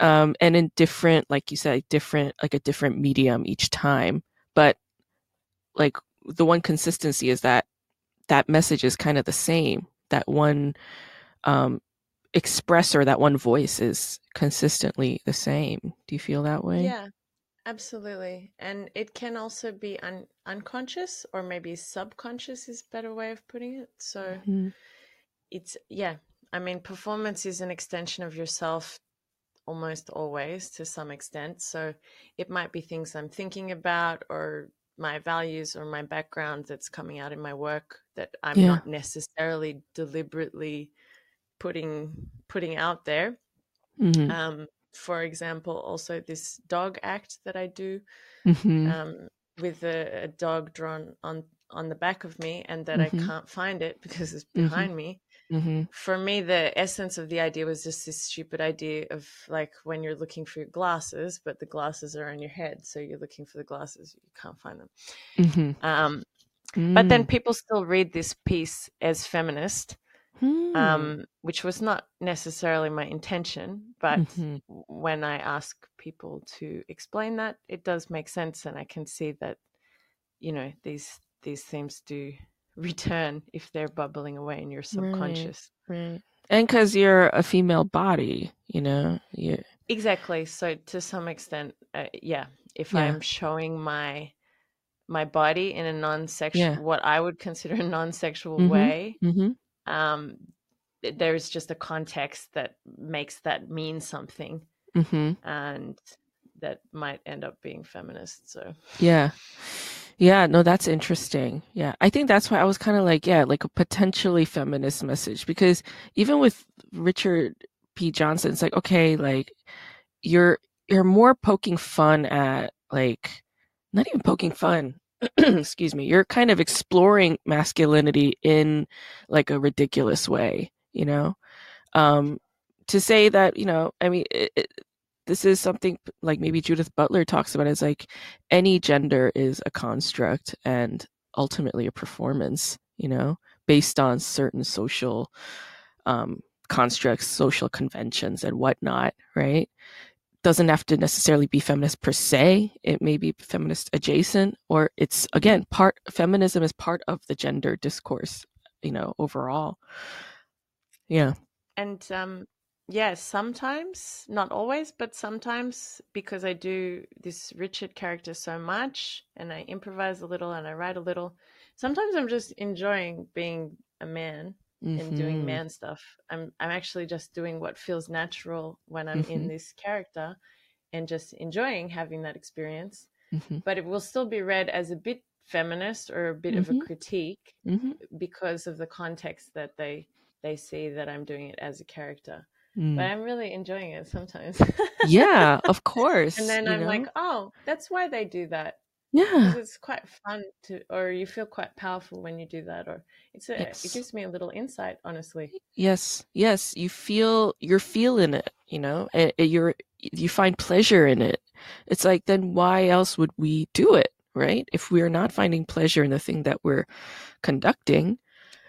Um, and in different, like you said, different, like a different medium each time. But like the one consistency is that that message is kind of the same that one um, expressor, that one voice is consistently the same. Do you feel that way? Yeah. Absolutely. And it can also be un- unconscious or maybe subconscious is a better way of putting it. So Mhm. it's yeah i mean performance is an extension of yourself almost always to some extent so it might be things i'm thinking about or my values or my background that's coming out in my work that i'm Yeah. not necessarily deliberately putting putting out there Mhm. um for example also this dog act that i do Mhm. um with a, a dog drawn on on the back of me and that Mhm. i can't find it because it's Mhm. behind me Mhm. for me the essence of the idea was just this stupid idea of like when you're looking for your glasses but the glasses are on your head so you're looking for the glasses you can't find them Mhm. um, but then Mm. people still read this piece as feminist Hmm. um, which was not necessarily my intention but Mhm. when i ask people to explain that it does make sense and i can see that you know these these themes do <laughs> return if they're bubbling away in your subconscious Right. And because you're a female body, you know, you Exactly. So to some extent, uh, yeah. If Yeah. I'm showing my my body in a non-sexual, Yeah. what I would consider a non-sexual Mhm. way, hmm um, there's just a context that makes that mean something, hmm and that might end up being feminist. So Yeah. Yeah, no, that's interesting. Yeah. I think that's why I was kind of like, yeah, like a potentially feminist message because even with Richard P. Johnson, it's like, okay, like you're you're more poking fun at like not even poking fun. <clears throat> Excuse me. You're kind of exploring masculinity in like a ridiculous way, you know? Um to say that, you know, I mean, it, it, this is something like maybe Judith Butler talks about is like any gender is a construct and ultimately a performance, you know, based on certain social um, constructs, social conventions, and whatnot, right? Doesn't have to necessarily be feminist per se. It may be feminist adjacent, or it's again part feminism is part of the gender discourse, you know, overall. Yeah. and um, yeah, sometimes not always, but sometimes because I do this Richard character so much, and I improvise a little and I write a little. Sometimes I'm just enjoying being a man and doing man stuff. I'm I'm actually just doing what feels natural when I'm in Mhm. this character and just enjoying having that experience. Mhm. But it will still be read as a bit feminist or a bit of a Mhm. critique Mhm. because of the context that they they see that I'm doing it as a character. Mm. But I'm really enjoying it sometimes. <laughs> yeah, of course. and then I'm know? like, oh, that's why they do that. Yeah. it's quite fun to, or you feel quite powerful when you do that, or it's a, Yes. it gives me a little insight, honestly. Yes. Yes. You feel you're feeling it, you know, and and you're you find pleasure in it. It's like then why else would we do it, right? If we are not finding pleasure in the thing that we're conducting,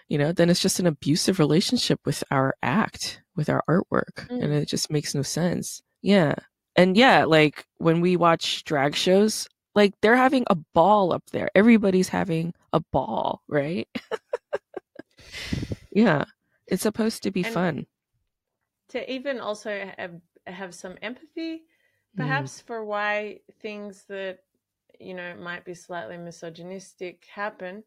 you know, then it's just an abusive relationship with our act, with our artwork, and Mm. it just makes no sense. Yeah. And yeah, like when we watch drag shows, like they're having a ball up there. Everybody's having a ball, right? <laughs> yeah. It's supposed to be And- fun. To even also have, have some empathy, Mm. perhaps, for why things that, you know, might be slightly misogynistic happen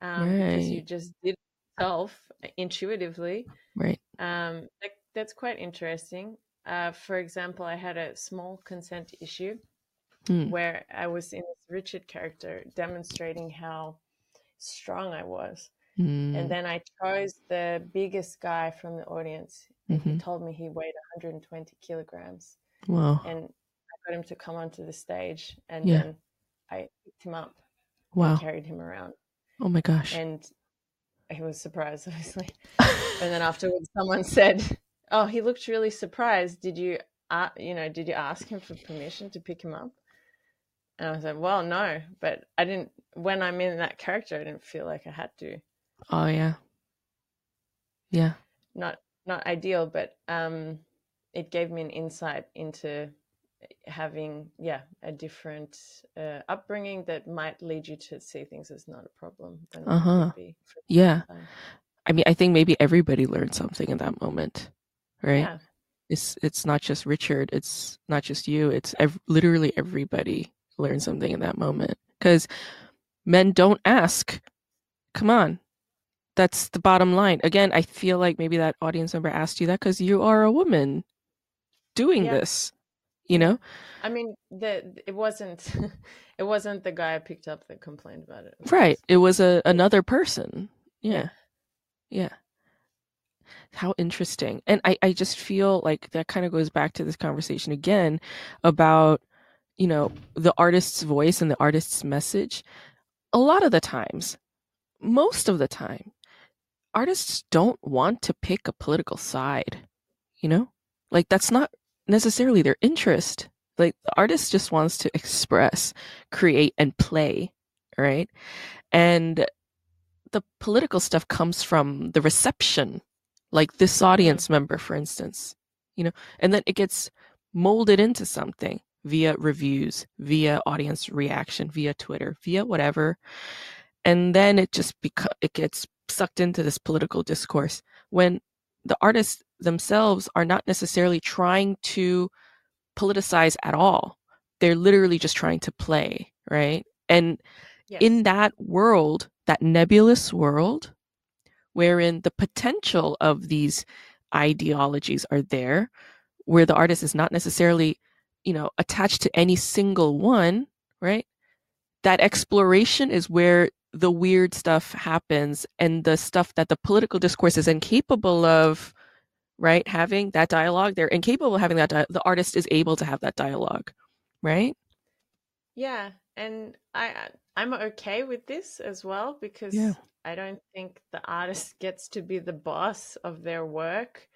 um, because you just did it yourself intuitively. Right. Um, that, that's quite interesting. Uh, for example, I had a small consent issue Mm. where I was in this Richard character demonstrating how strong I was. Mm. And then I chose the biggest guy from the audience. and He told me he weighed 120 kilograms. Wow. And I got him to come onto the stage. And Yeah. then I picked him up Wow. and carried him around. Oh my gosh. And he was surprised, <laughs> obviously. <laughs> And then afterwards, someone said, "Oh, he looked really surprised. Did you, uh, you know, did you ask him for permission to pick him up?" And I was like, "Well, no, but I didn't. When I'm in that character, I didn't feel like I had to. oh yeah. Yeah. Not not ideal, but um, it gave me an insight into having, yeah, a different uh, upbringing that might lead you to see things as not a problem. Be for Yeah. I mean, I think maybe everybody learned something in that moment, right? Yeah. It's it's not just Richard. It's not just you. It's ev- literally everybody learned something in that moment because men don't ask. Come on, that's the bottom line. Again, I feel like maybe that audience member asked you that because you are a woman doing Yeah. this. You know, I mean, the it wasn't <laughs> it wasn't the guy I picked up that complained about it. It right? It was a another person. Yeah. Yeah. Yeah. How interesting. And I, I just feel like that kind of goes back to this conversation again about, you know, the artist's voice and the artist's message. A lot of the times, most of the time, artists don't want to pick a political side, you know? Like that's not necessarily their interest. Like the artist just wants to express, create, and play, right? And the political stuff comes from the reception like this audience member for instance you know and then it gets molded into something via reviews via audience reaction via twitter via whatever. And then it just beco- it gets sucked into this political discourse when the artists themselves are not necessarily trying to politicize at all. They're literally just trying to play right? And Yes. in that world, that nebulous world, wherein the potential of these ideologies are there, where the artist is not necessarily, you know, attached to any single one, right? That exploration is where the weird stuff happens and the stuff that the political discourse is incapable of, right? Having that dialogue, they're incapable of having that. Di- the artist is able to have that dialogue, right? Yeah, and I I'm okay with this as well because Yeah. I don't think the artist gets to be the boss of their work,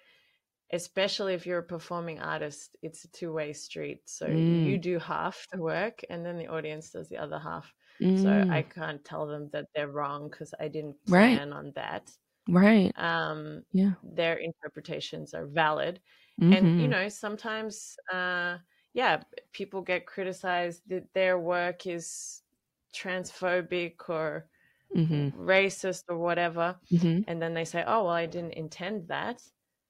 especially if you're a performing artist. It's a two-way street. So Mm. you do half the work and then the audience does the other half. So Mm, I can't tell them that they're wrong because I didn't Right. plan on that. right. Um, Yeah. their interpretations are valid. and you Mhm. know sometimes uh yeah people get criticized that their work is transphobic or Mhm. racist or whatever Mhm. and then they say oh well i didn't intend that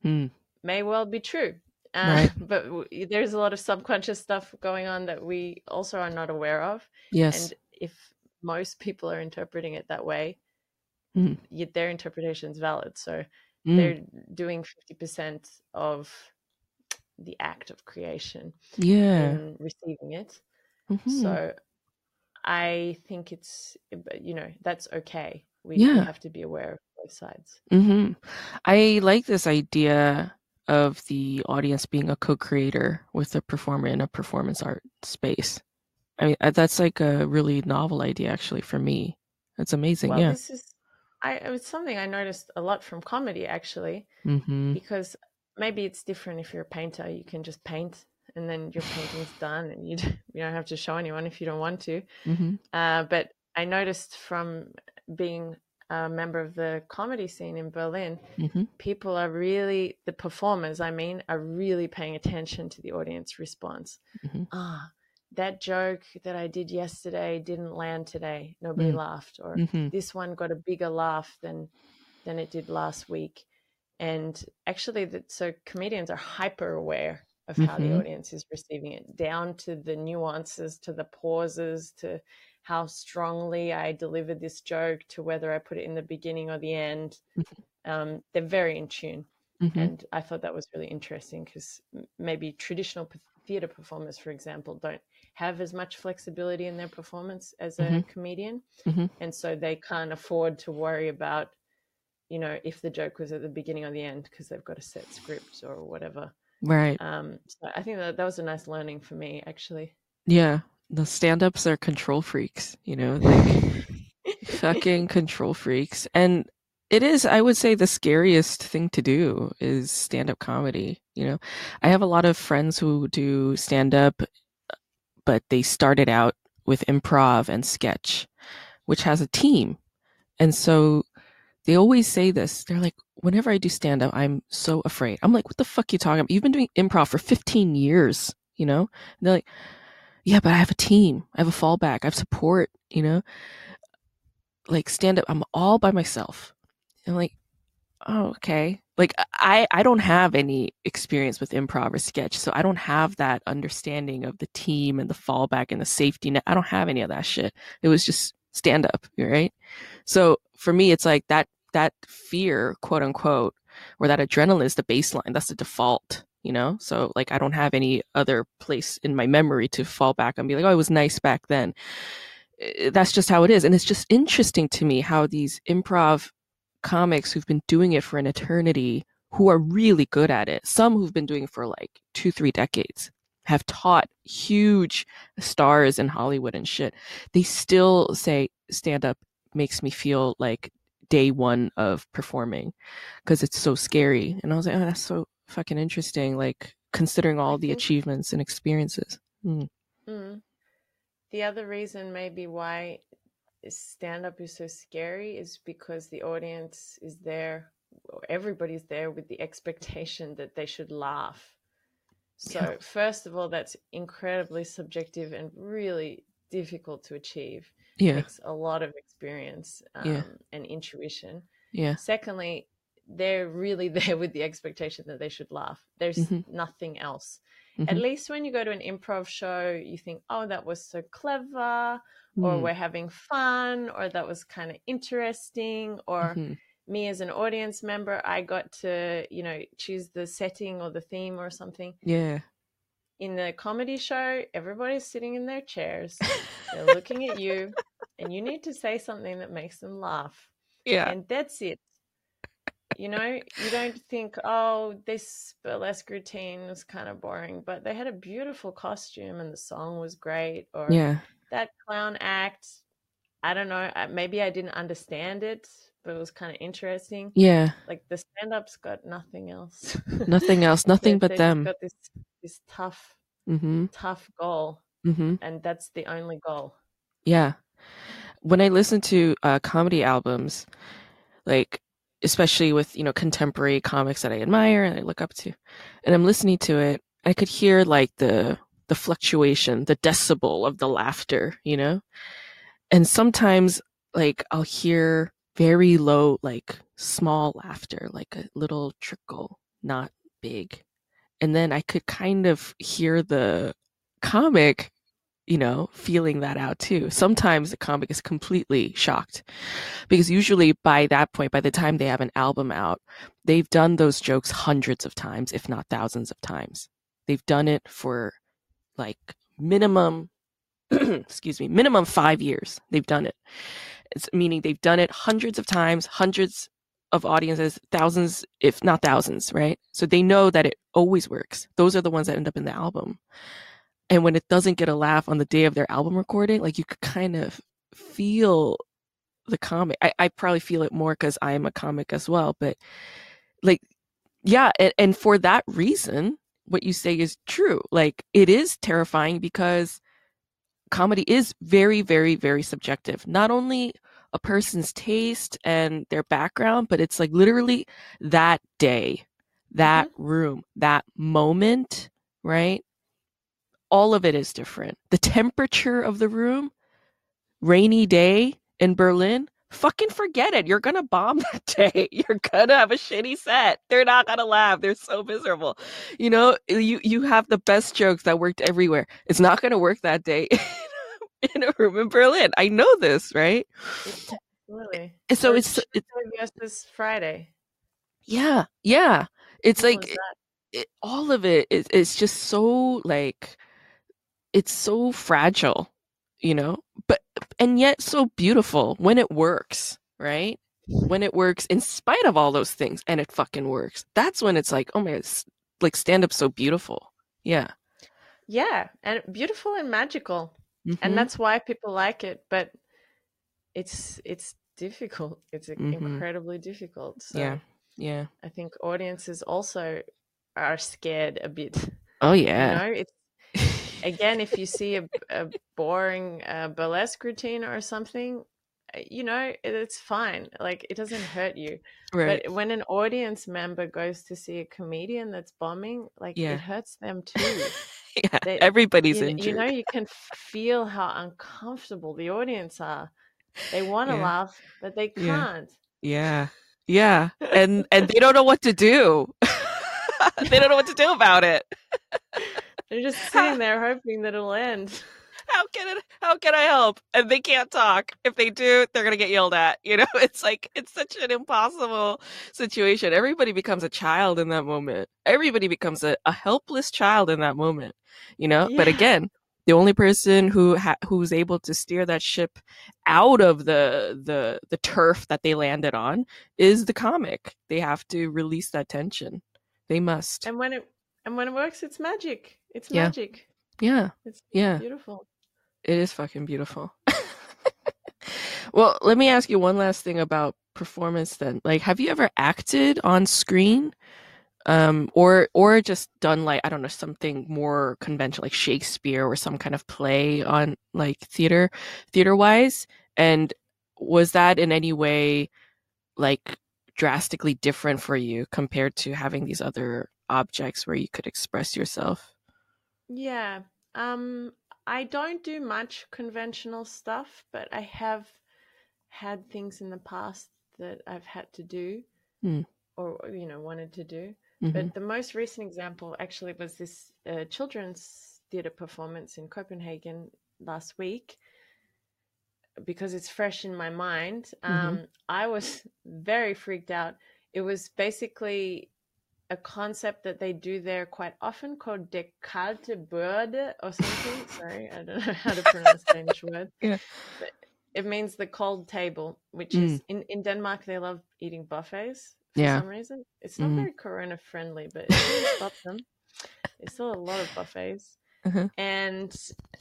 Mm. May well be true uh, Right. <laughs> but w- there's a lot of subconscious stuff going on that we also are not aware of Yes. and if most people are interpreting it that way Mhm. yet their interpretation is valid so Mm. they're doing 50% of the act of creation Yeah. in receiving it. Mhm. So I think it's, but, you know, that's okay. We, Yeah. have to be aware of both sides. hmm I like this idea of the audience being a co-creator with the performer in a performance art space. I mean, uh, that's like a really novel idea, actually, for me. That's amazing. Well, yeah. this is I it's something I noticed a lot from comedy actually, Mm-hmm. because maybe it's different if you're a painter. You can just paint, and then your painting's <sighs> done, and you <laughs> you don't have to show anyone if you don't want to. Mm-hmm. Uh, but I noticed from being a member of the comedy scene in Berlin, Mm-hmm. people are really the performers. I mean, are really paying attention to the audience response. Mhm. Ah, that joke that I did yesterday didn't land today. Nobody Mm. laughed, or Mm-hmm. this one got a bigger laugh than than it did last week. And actually, that so comedians are hyper aware of how the Mhm. audience is receiving it, down to the nuances, to the pauses, to how strongly I delivered this joke, to whether I put it in the beginning or the end. Um, they're very in tune, Mm-hmm. and I thought that was really interesting because maybe traditional theater performers, for example, don't have as much flexibility in their performance as a Mhm. comedian, Mhm. and so they can't afford to worry about, you know, if the joke was at the beginning or the end because they've got a set script or whatever. Right. Um, so I think that that was a nice learning for me, actually. Yeah. The stand-ups are control freaks. You know, like <laughs> fucking control freaks, and it is. I would say the scariest thing to do is stand-up comedy. You know, I have a lot of friends who do stand-up, but they started out with improv and sketch, which has a team, and so they always say this. They're like, whenever I do stand up, I'm so afraid. I'm like, what the fuck you talking about? You've been doing improv for 15 years, you know? And they're like, yeah, but I have a team. I have a fallback. I have support, you know? Like stand up, I'm all by myself. And like, oh, okay. Like I, I don't have any experience with improv or sketch, so I don't have that understanding of the team and the fallback and the safety net. I don't have any of that shit. It was just stand up, right? So for me, it's like that that fear, quote unquote, or that adrenaline is the baseline. That's the default, you know. So like I don't have any other place in my memory to fall back and be like, oh, it was nice back then. Eh, That's just how it is, and it's just interesting to me how these improv comics who've been doing it for an eternity, who are really good at it, some who've been doing it for like two, three decades, have taught huge stars in Hollywood and shit. They still say stand up makes me feel like day one of performing because it's so scary. And I was like, oh, that's so fucking interesting. Like considering all the achievements and experiences. Mm. Mm. The other reason, maybe, why stand up is so scary is because the audience is there, everybody's there with the expectation that they should laugh. So, Yeah. first of all, that's incredibly subjective and really difficult to achieve. Yeah. It takes a lot of experience um, Yeah. and intuition. Yeah. Secondly, they're really <laughs> there with the expectation that they should laugh. There's Mhm. nothing else. At Mhm. least when you go to an improv show, you think, oh, that was so clever, or Mm. we're having fun, or that was kind of interesting, or Mhm. me as an audience member, I got to, you know, choose the setting or the theme or something. Yeah. In the comedy show, everybody's sitting in their chairs, they're looking at you, <laughs> and you need to say something that makes them laugh Yeah. and that's it. You know, you don't think, oh, this burlesque routine was kind of boring, but they had a beautiful costume and the song was great, or Yeah. that clown act. I don't know, maybe I didn't understand it, but it was kind of interesting. Yeah. Like the stand-up's got nothing else, Nothing else. <laughs> Nothing but them. Got this this tough, Mm-hmm. tough goal, Mm-hmm. and that's the only goal. Yeah. When I listen to uh, comedy albums, like especially with you know contemporary comics that I admire and I look up to, and I'm listening to it, I could hear like the the fluctuation, the decibel of the laughter, you know, and sometimes like I'll hear very low, like small laughter, like a little trickle, not big, and then I could kind of hear the comic you know, feeling that out too. Sometimes the comic is completely shocked because usually by that point, by the time they have an album out, they've done those jokes hundreds of times, if not thousands of times. They've done it for like minimum, <clears throat> excuse me, minimum five years. They've done it. It's meaning they've done it hundreds of times, hundreds of audiences, thousands, if not thousands, right? So they know that it always works. Those are the ones that end up in the album. And when it doesn't get a laugh on the day of their album recording, like you could kind of feel the comic. I, I probably feel it more because I am a comic as well, but like, yeah, and, and for that reason, what you say is true. Like, it is terrifying because comedy is very, very, very subjective. Not only a person's taste and their background, but it's like literally that day, that mm-hmm. room, that moment, right? All of it is different. The temperature of the room, rainy day in Berlin, fucking forget it. You're gonna bomb <laughs> that day. You're gonna have a shitty set. They're not gonna laugh. They're so miserable. You know, you you have the best jokes that worked everywhere. It's not gonna work that day <laughs> in a room in Berlin. I know this, right? Absolutely. So it's, it's this Friday. Yeah, yeah. It's like it, it, all of it is it's just so like it's so fragile, you know, but and yet so beautiful when it works, right? When it works in spite of all those things and it fucking works. That's when it's like, oh my, it's like stand up so beautiful. Yeah. Yeah, and beautiful and magical. Mm-hmm. And that's why people like it, but it's it's difficult. It's mm-hmm. incredibly difficult. So yeah. Yeah. I think audiences also are scared a bit. Oh yeah. You know, it's again if you see a, a boring uh, burlesque routine or something, uh, you know, it's fine. Like it doesn't hurt you. Right. But when an audience member goes to see a comedian that's bombing, like yeah. it hurts them <laughs> too. yeah, they, everybody's you, injured. You know, you can feel how uncomfortable the audience are. They want to yeah. laugh, but they can't. Yeah. yeah. Yeah. And and they don't know what to do. <laughs> they don't know what to do about it. <laughs> They're just <laughs> sitting there hoping that it'll end. <laughs> How can it how can i help? And they can't talk. If they do they're gonna get yelled at you know? <laughs> It's like it's such an impossible situation. Everybody becomes a child in that moment. Everybody becomes a, a helpless child in that moment you know? Yeah. but again the only person who ha- who's able to steer that ship out of the the the turf that they landed on is the comic. They have to release that tension. They must. And when it and when it works it's magic it's yeah. magic yeah it's yeah beautiful it is fucking beautiful. <laughs> well, let me ask you one last thing about performance then. Like have you ever acted on screen? Um or or just done like I don't know something more conventional like Shakespeare or some kind of play on like theater theater wise and was that in any way like drastically different for you compared to having these other objects where you could express yourself? Yeah. Um I don't do much conventional stuff, but I have had things in the past that I've had to do mm. or, you know, wanted to do. Mm-hmm. But the most recent example actually was this uh, children's theatre performance in Copenhagen last week. Because it's fresh in my mind, mm-hmm. um, mm-hmm. I was <laughs> very freaked out. It was basically a concept that they do there quite often called de kalte Borde or something. <laughs> Sorry, I don't know how to pronounce Danish word. <laughs> Yeah. But it means the cold table, which mm. is in, in Denmark, they love eating buffets for yeah. some reason. It's not mm. very corona friendly, but doesn't stop them. There's still a lot of buffets. Uh-huh. And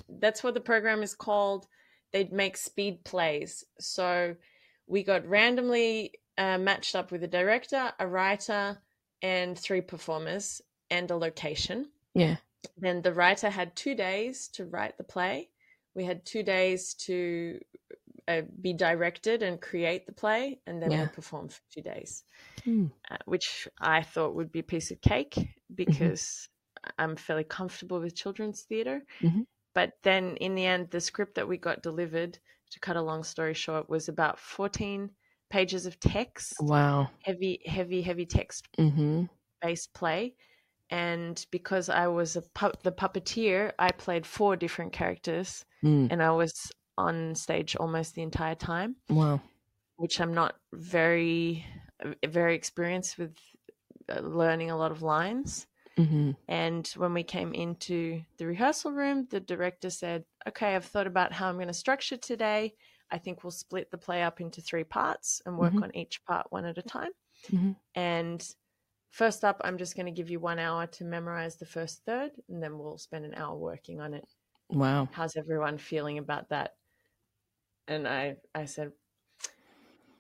that's what the program is called. They'd make speed plays. So we got randomly uh, matched up with a director, a writer, and three performers and a location. Yeah. Then the writer had two days to write the play. We had two days to uh, be directed and create the play, and then yeah. we perform for two days, mm. uh, which I thought would be a piece of cake mm-hmm. because mm-hmm. I'm fairly comfortable with children's theater. Mm-hmm. But then in the end, the script that we got delivered, to cut a long story short, was about 14 pages of text. Wow. Heavy, heavy, heavy text mm-hmm. based play. And because I was a pu- the puppeteer, I played four different characters, mm. and I was on stage almost the entire time. Wow. Which I'm not very, very experienced with uh, learning a lot of lines. Mm-hmm. And when we came into the rehearsal room, the director said, Okay, I've thought about how I'm going to structure today. I think we'll split the play up into three parts and work mm-hmm. on each part one at a time. Mm-hmm. And first up, I'm just going to give you one hour to memorize the first third, and then we'll spend an hour working on it. Wow. How's everyone feeling about that? And I, I said,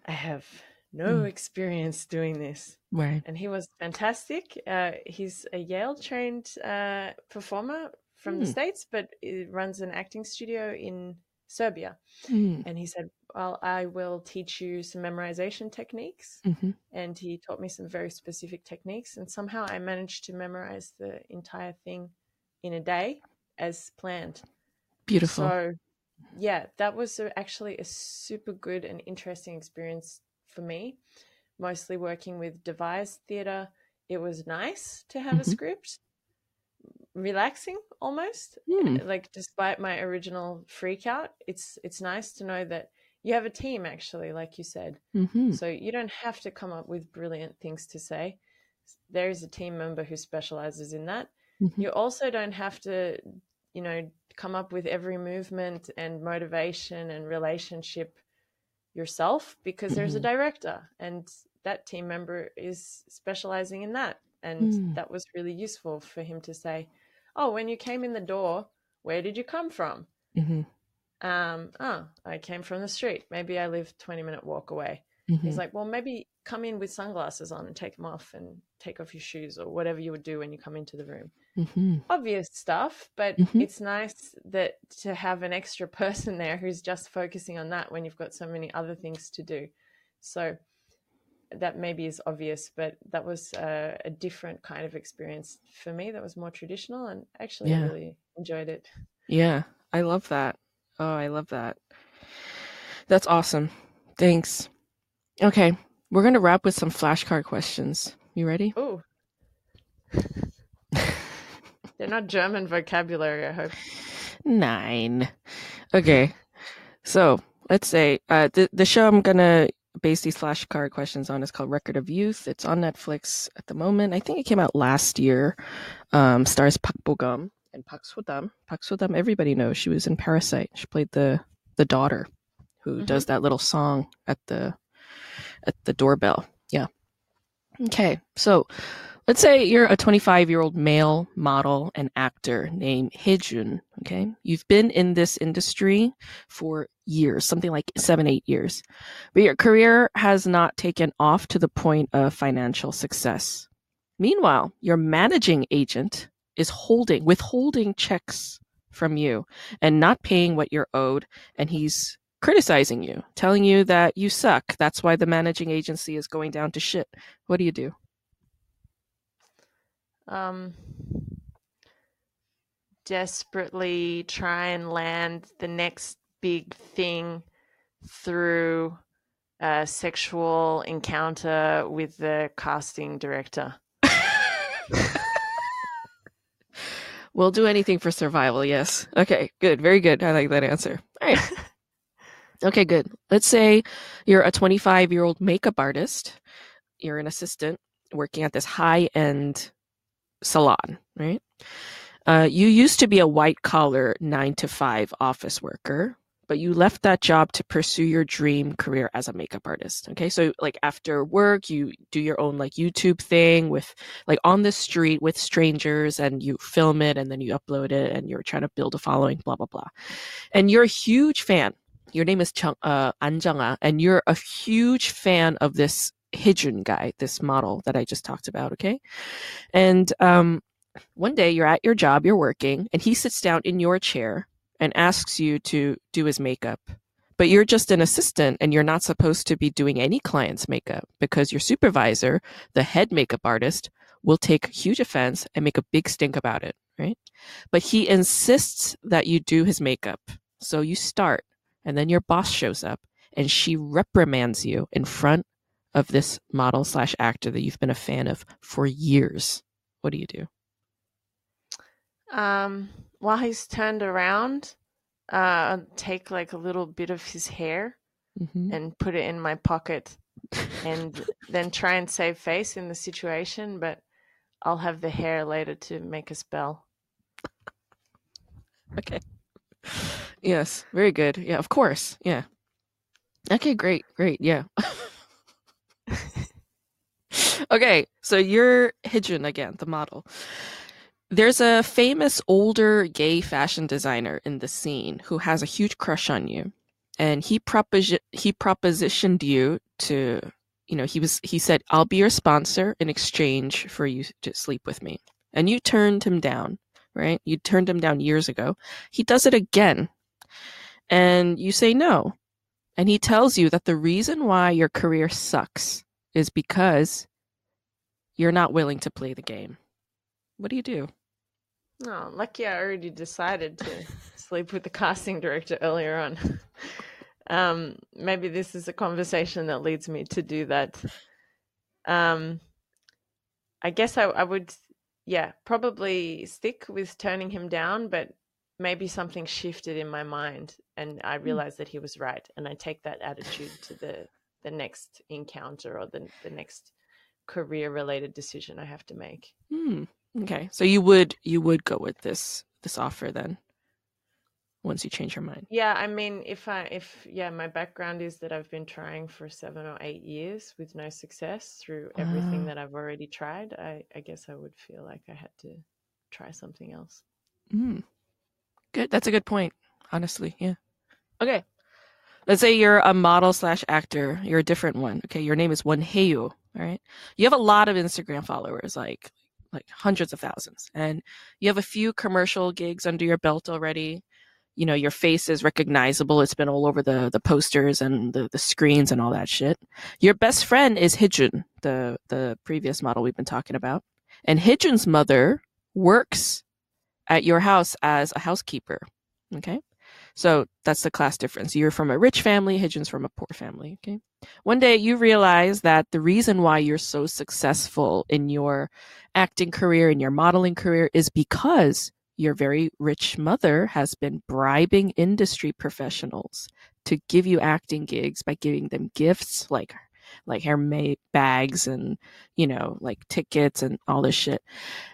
I have no Mm. experience doing this. Right. And he was fantastic. Uh, he's a Yale trained uh, performer from the Hmm. States, but he runs an acting studio in Serbia. Mm. And he said, Well, I will teach you some memorization techniques. hmm And he taught me some very specific techniques. And somehow I managed to memorize the entire thing in a day as planned. Beautiful. So, yeah, that was a, actually a super good and interesting experience for me. Mostly working with devised theatre, it was nice to have a Mhm. script, relaxing almost. Mm. Like despite my original freak out, it's it's nice to know that you have a team actually, like you said. hmm So you don't have to come up with brilliant things to say. There is a team member who specializes in that. Mhm. You also don't have to, you know, come up with every movement and motivation and relationship yourself because there's a Mhm. director and that team member is specializing in that. And Mm. that was really useful for him to say, Oh, when you came in the door, where did you come from? hmm Um, oh, I came from the street. Maybe I live 20 minute walk away. hmm He's like, well, maybe come in with sunglasses on and take them off and take off your shoes or whatever you would do when you come into the room. hmm Obvious stuff, but Mhm. it's nice that to have an extra <laughs> person there who's just focusing on that when you've got so many other things to do. So that maybe is obvious, but that was uh, a different kind of experience for me. That was more traditional, and actually, I really enjoyed it. Yeah, I love that. Oh, I love that. That's awesome. Thanks. Okay, we're going to wrap with some flashcard questions. You ready? Oh, <laughs> they're not German vocabulary. I hope. Nine. Okay, so let's say uh, the the show I'm gonna base these flashcard questions on is called Record of Youth. It's on Netflix at the moment. I think it came out last year. Um, stars Park Bo Gum and Park So Dam. Park So Dam, everybody knows she was in Parasite. She played the the daughter who Mhm. does that little song at the at the doorbell. Yeah. Okay, so let's say you're a 25 year old male model and actor named Hye-jun. Okay, you've been in this industry for years, something like seven, eight years, but your career has not taken off to the point of financial success. Meanwhile, your managing agent is holding, withholding checks from you and not paying what you're owed, and he's criticizing you, telling you that you suck. That's why the managing agency is going down to shit. What do you do? Um, desperately try and land the next big thing through a sexual encounter with the casting director. <laughs> We'll do anything for survival, yes. Okay, good. Very good. I like that answer. All right. <laughs> okay, good. Let's say you're a 25 year old makeup artist, you're an assistant working at this high end salon, right? Uh, you used to be a white collar nine to five office worker, but you left that job to pursue your dream career as a makeup artist. Okay. So, like, after work, you do your own like YouTube thing with like on the street with strangers and you film it and then you upload it and you're trying to build a following, blah, blah, blah. And you're a huge fan. Your name is Chung, uh, An and you're a huge fan of this Hye-jun guy, this model that I just talked about. Okay. And, um, one day you're at your job, you're working, and he sits down in your chair and asks you to do his makeup. But you're just an assistant and you're not supposed to be doing any client's makeup because your supervisor, the head makeup artist, will take huge offense and make a big stink about it, right? But he insists that you do his makeup. So you start, and then your boss shows up and she reprimands you in front of this model slash actor that you've been a fan of for years. What do you do? Um, while he's turned around, uh, I'll take like a little bit of his hair Mm-hmm. and put it in my pocket and <laughs> then try and save face in the situation, but I'll have the hair later to make a spell. Okay. Yes, very good. Yeah, of course. Yeah. Okay, great, great. Yeah. <laughs> Okay, so you're Hye-jun again, the model. There's a famous older gay fashion designer in the scene who has a huge crush on you, and he he propositioned you to, you know, he was he said, "I'll be your sponsor in exchange for you to sleep with me," and you turned him down, right? You turned him down years ago. He does it again, and you say no, and he tells you that the reason why your career sucks is because you're not willing to play the game. What do you do? Oh, lucky I already decided to <laughs> sleep with the casting director earlier on. <laughs> um, maybe this is a conversation that leads me to do that. Um, I guess I, I would, yeah, probably stick with turning him down, but maybe something shifted in my mind and I realized that he was right. And I take that attitude to the, the next encounter or the, the next career related decision I have to make. Hmm. Okay, so you would you would go with this this offer then, once you change your mind. Yeah, I mean, if I if yeah, my background is that I've been trying for seven or eight years with no success through everything Ah. that I've already tried. I I guess I would feel like I had to try something else. Mm. Good. That's a good point. Honestly, yeah. Okay. Let's say you're a model slash actor. You're a different one. Okay. Your name is Won Hae-hyo. All right. You have a lot of Instagram followers, like like hundreds of thousands, and you have a few commercial gigs under your belt already. You know, your face is recognizable. It's been all over the the posters and the the screens and all that shit. Your best friend is Hye-jun, the the previous model we've been talking about, and Hye-jun's mother works at your house as a housekeeper. Okay. So that's the class difference. You're from a rich family, Hye-jun's from a poor family. Okay. One day you realize that the reason why you're so successful in your acting career, in your modeling career, is because your very rich mother has been bribing industry professionals to give you acting gigs by giving them gifts like like hair bags and you know like tickets and all this shit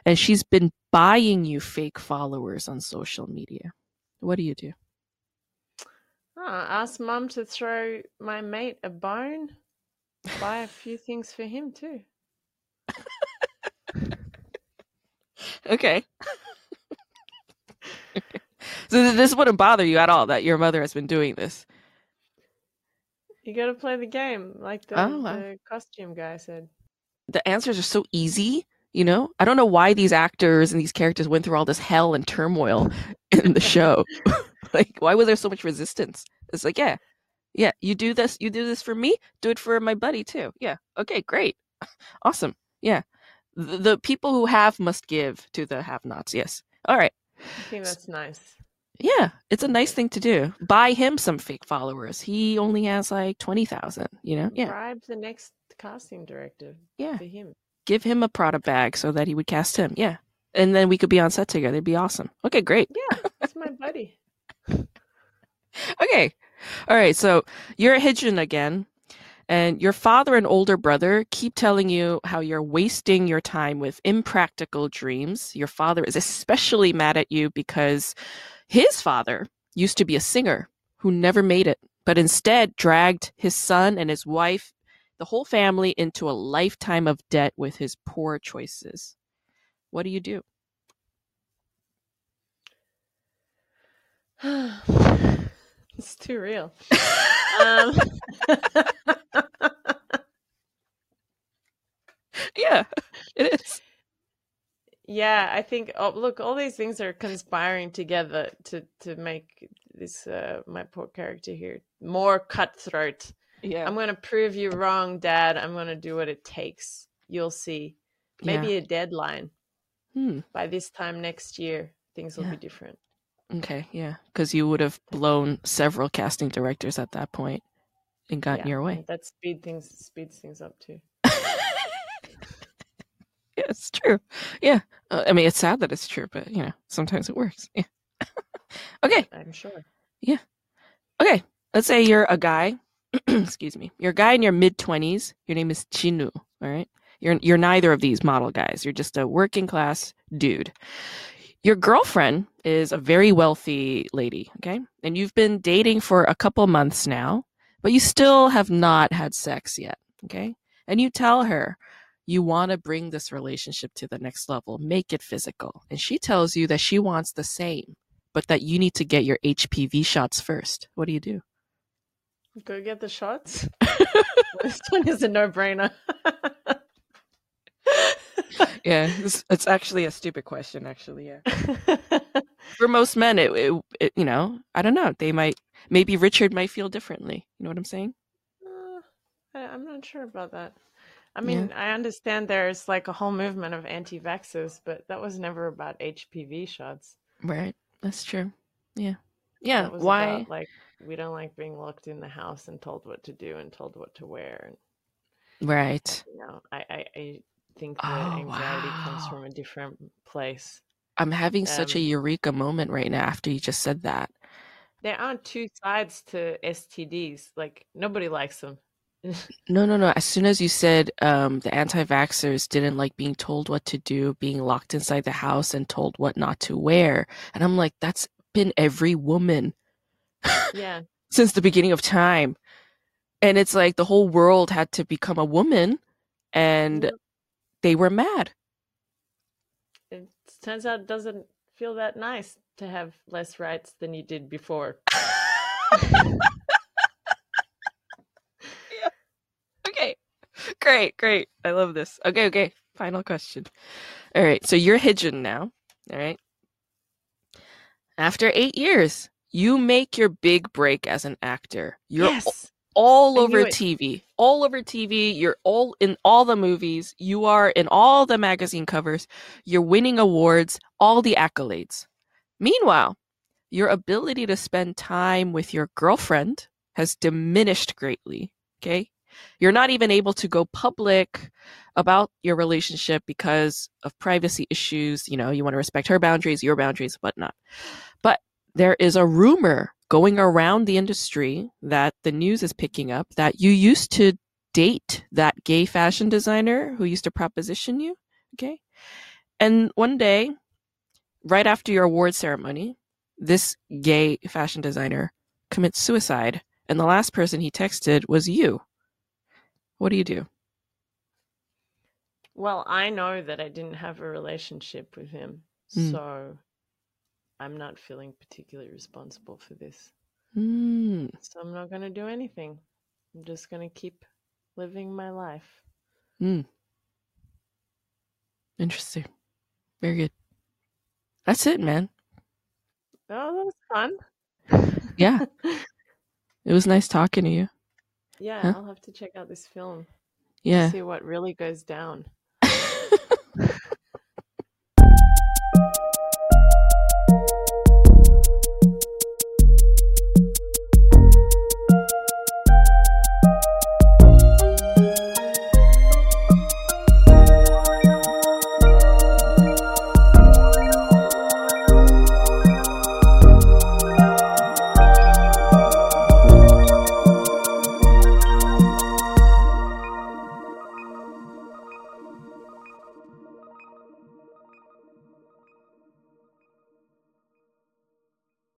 and she's been buying you fake followers on social media what do you do Oh, ask mum to throw my mate a bone. Buy a few things for him too. <laughs> okay <laughs> so this wouldn't bother you at all that your mother has been doing this You got to play the game, like the, Oh, wow. the costume guy said. the answers are so easy you know i don't know why these actors and these characters went through all this hell and turmoil <laughs> in the show <laughs> like why was there so much resistance it's like yeah yeah you do this you do this for me do it for my buddy too yeah okay great <laughs> awesome yeah the, the people who have must give to the have nots yes all right I think that's nice. yeah it's a nice thing to do buy him some fake followers he only has like 20000 you know yeah Bribe the next casting director yeah for him. give him a Prada bag so that he would cast him. Yeah. And then we could be on set together. It'd be awesome. Okay, great. Yeah, that's my buddy. Okay. All right. So you're a Hye-jun again, and your father and older brother keep telling you how you're wasting your time with impractical dreams. Your father is especially mad at you because his father used to be a singer who never made it, but instead dragged his son and his wife, the whole family, into a lifetime of debt with his poor choices. What do you do? It's too real. <laughs> um, Yeah, it is. yeah, I think. Oh, look, all these things are conspiring together to to make this uh, my poor character here more cutthroat. Yeah. I'm going to prove you wrong, Dad. I'm going to do what it takes. You'll see. Maybe a deadline Hmm. by this time next year. Things will Yeah. be different. Okay, yeah, because you would have blown several casting directors at that point and gotten Yeah, your way. That speed things speeds things up too. <laughs> yeah, it's true. Yeah, uh, I mean, it's sad that it's true, but you know, sometimes it works. Yeah. <laughs> okay, I'm sure. Yeah. Okay. Let's say you're a guy. <clears throat> excuse me. You're a guy in your mid twenties. Your name is Chinu. All right. You're you're neither of these model guys. You're just a working class dude. Your girlfriend is a very wealthy lady. Okay, and you've been dating for a couple months now, but you still have not had sex yet. Okay, and you tell her you want to bring this relationship to the next level, make it physical. And she tells you that she wants the same, but that you need to get your HPV shots first. What do you do? Go get the shots. <laughs> <laughs> this one is a no-brainer. <laughs> yeah, it's, it's, actually a stupid question. Actually, yeah. <laughs> For most men, it, it, it, you know, I don't know. They might, maybe Richard might feel differently. You know what I'm saying? Uh, I, I'm not sure about that. I mean, yeah. I understand there's like a whole movement of anti-vaxxers, but that was never about HPV shots. Right. That's true. Yeah. Yeah. Why? About, like, we don't like being locked in the house and told what to do and told what to wear. Right. You know, I, I, I think the oh, anxiety wow. comes from a different place. I'm having um, such a um eureka moment right now after you just said that. There aren't two sides to STDs. Like nobody likes them. <laughs> no, no, no. As soon as you said um, the anti-vaxxers didn't like being told what to do, being locked inside the house and told what not to wear, and I'm like, that's been every woman. Yeah. <laughs> since the beginning of time, and it's like the whole world had to become a woman, and they were mad. It turns out it doesn't feel that nice to have less rights than you did before. <laughs> yeah. Okay. Great, great. I love this. Okay, okay. Final question. All right. So you're Hye-jun now. All right. After eight years, you make your big break as an actor. You're yes all over TV, all over TV. You're all in all the movies. You are in all the magazine covers. You're winning awards, all the accolades. Meanwhile, your ability to spend time with your girlfriend has diminished greatly. Okay. You're not even able to go public about your relationship because of privacy issues. You know, you want to respect her boundaries, your boundaries, whatnot. But there is a rumor going around the industry that the news is picking up that you used to date that gay fashion designer who used to proposition you. Okay. And one day, right after your award ceremony, this gay fashion designer commits suicide. And the last person he texted was you. What do you do? Well, I know that I didn't have a relationship with him. Mm. So I'm not feeling particularly responsible for this. Mm. So I'm not going to do anything. I'm just going to keep living my life. Mm. Interesting. Very good. That's it, man. Oh, that was fun. yeah. <laughs> It was nice talking to you. Yeah, huh? I'll have to check out this film. Yeah. see what really goes down. <laughs>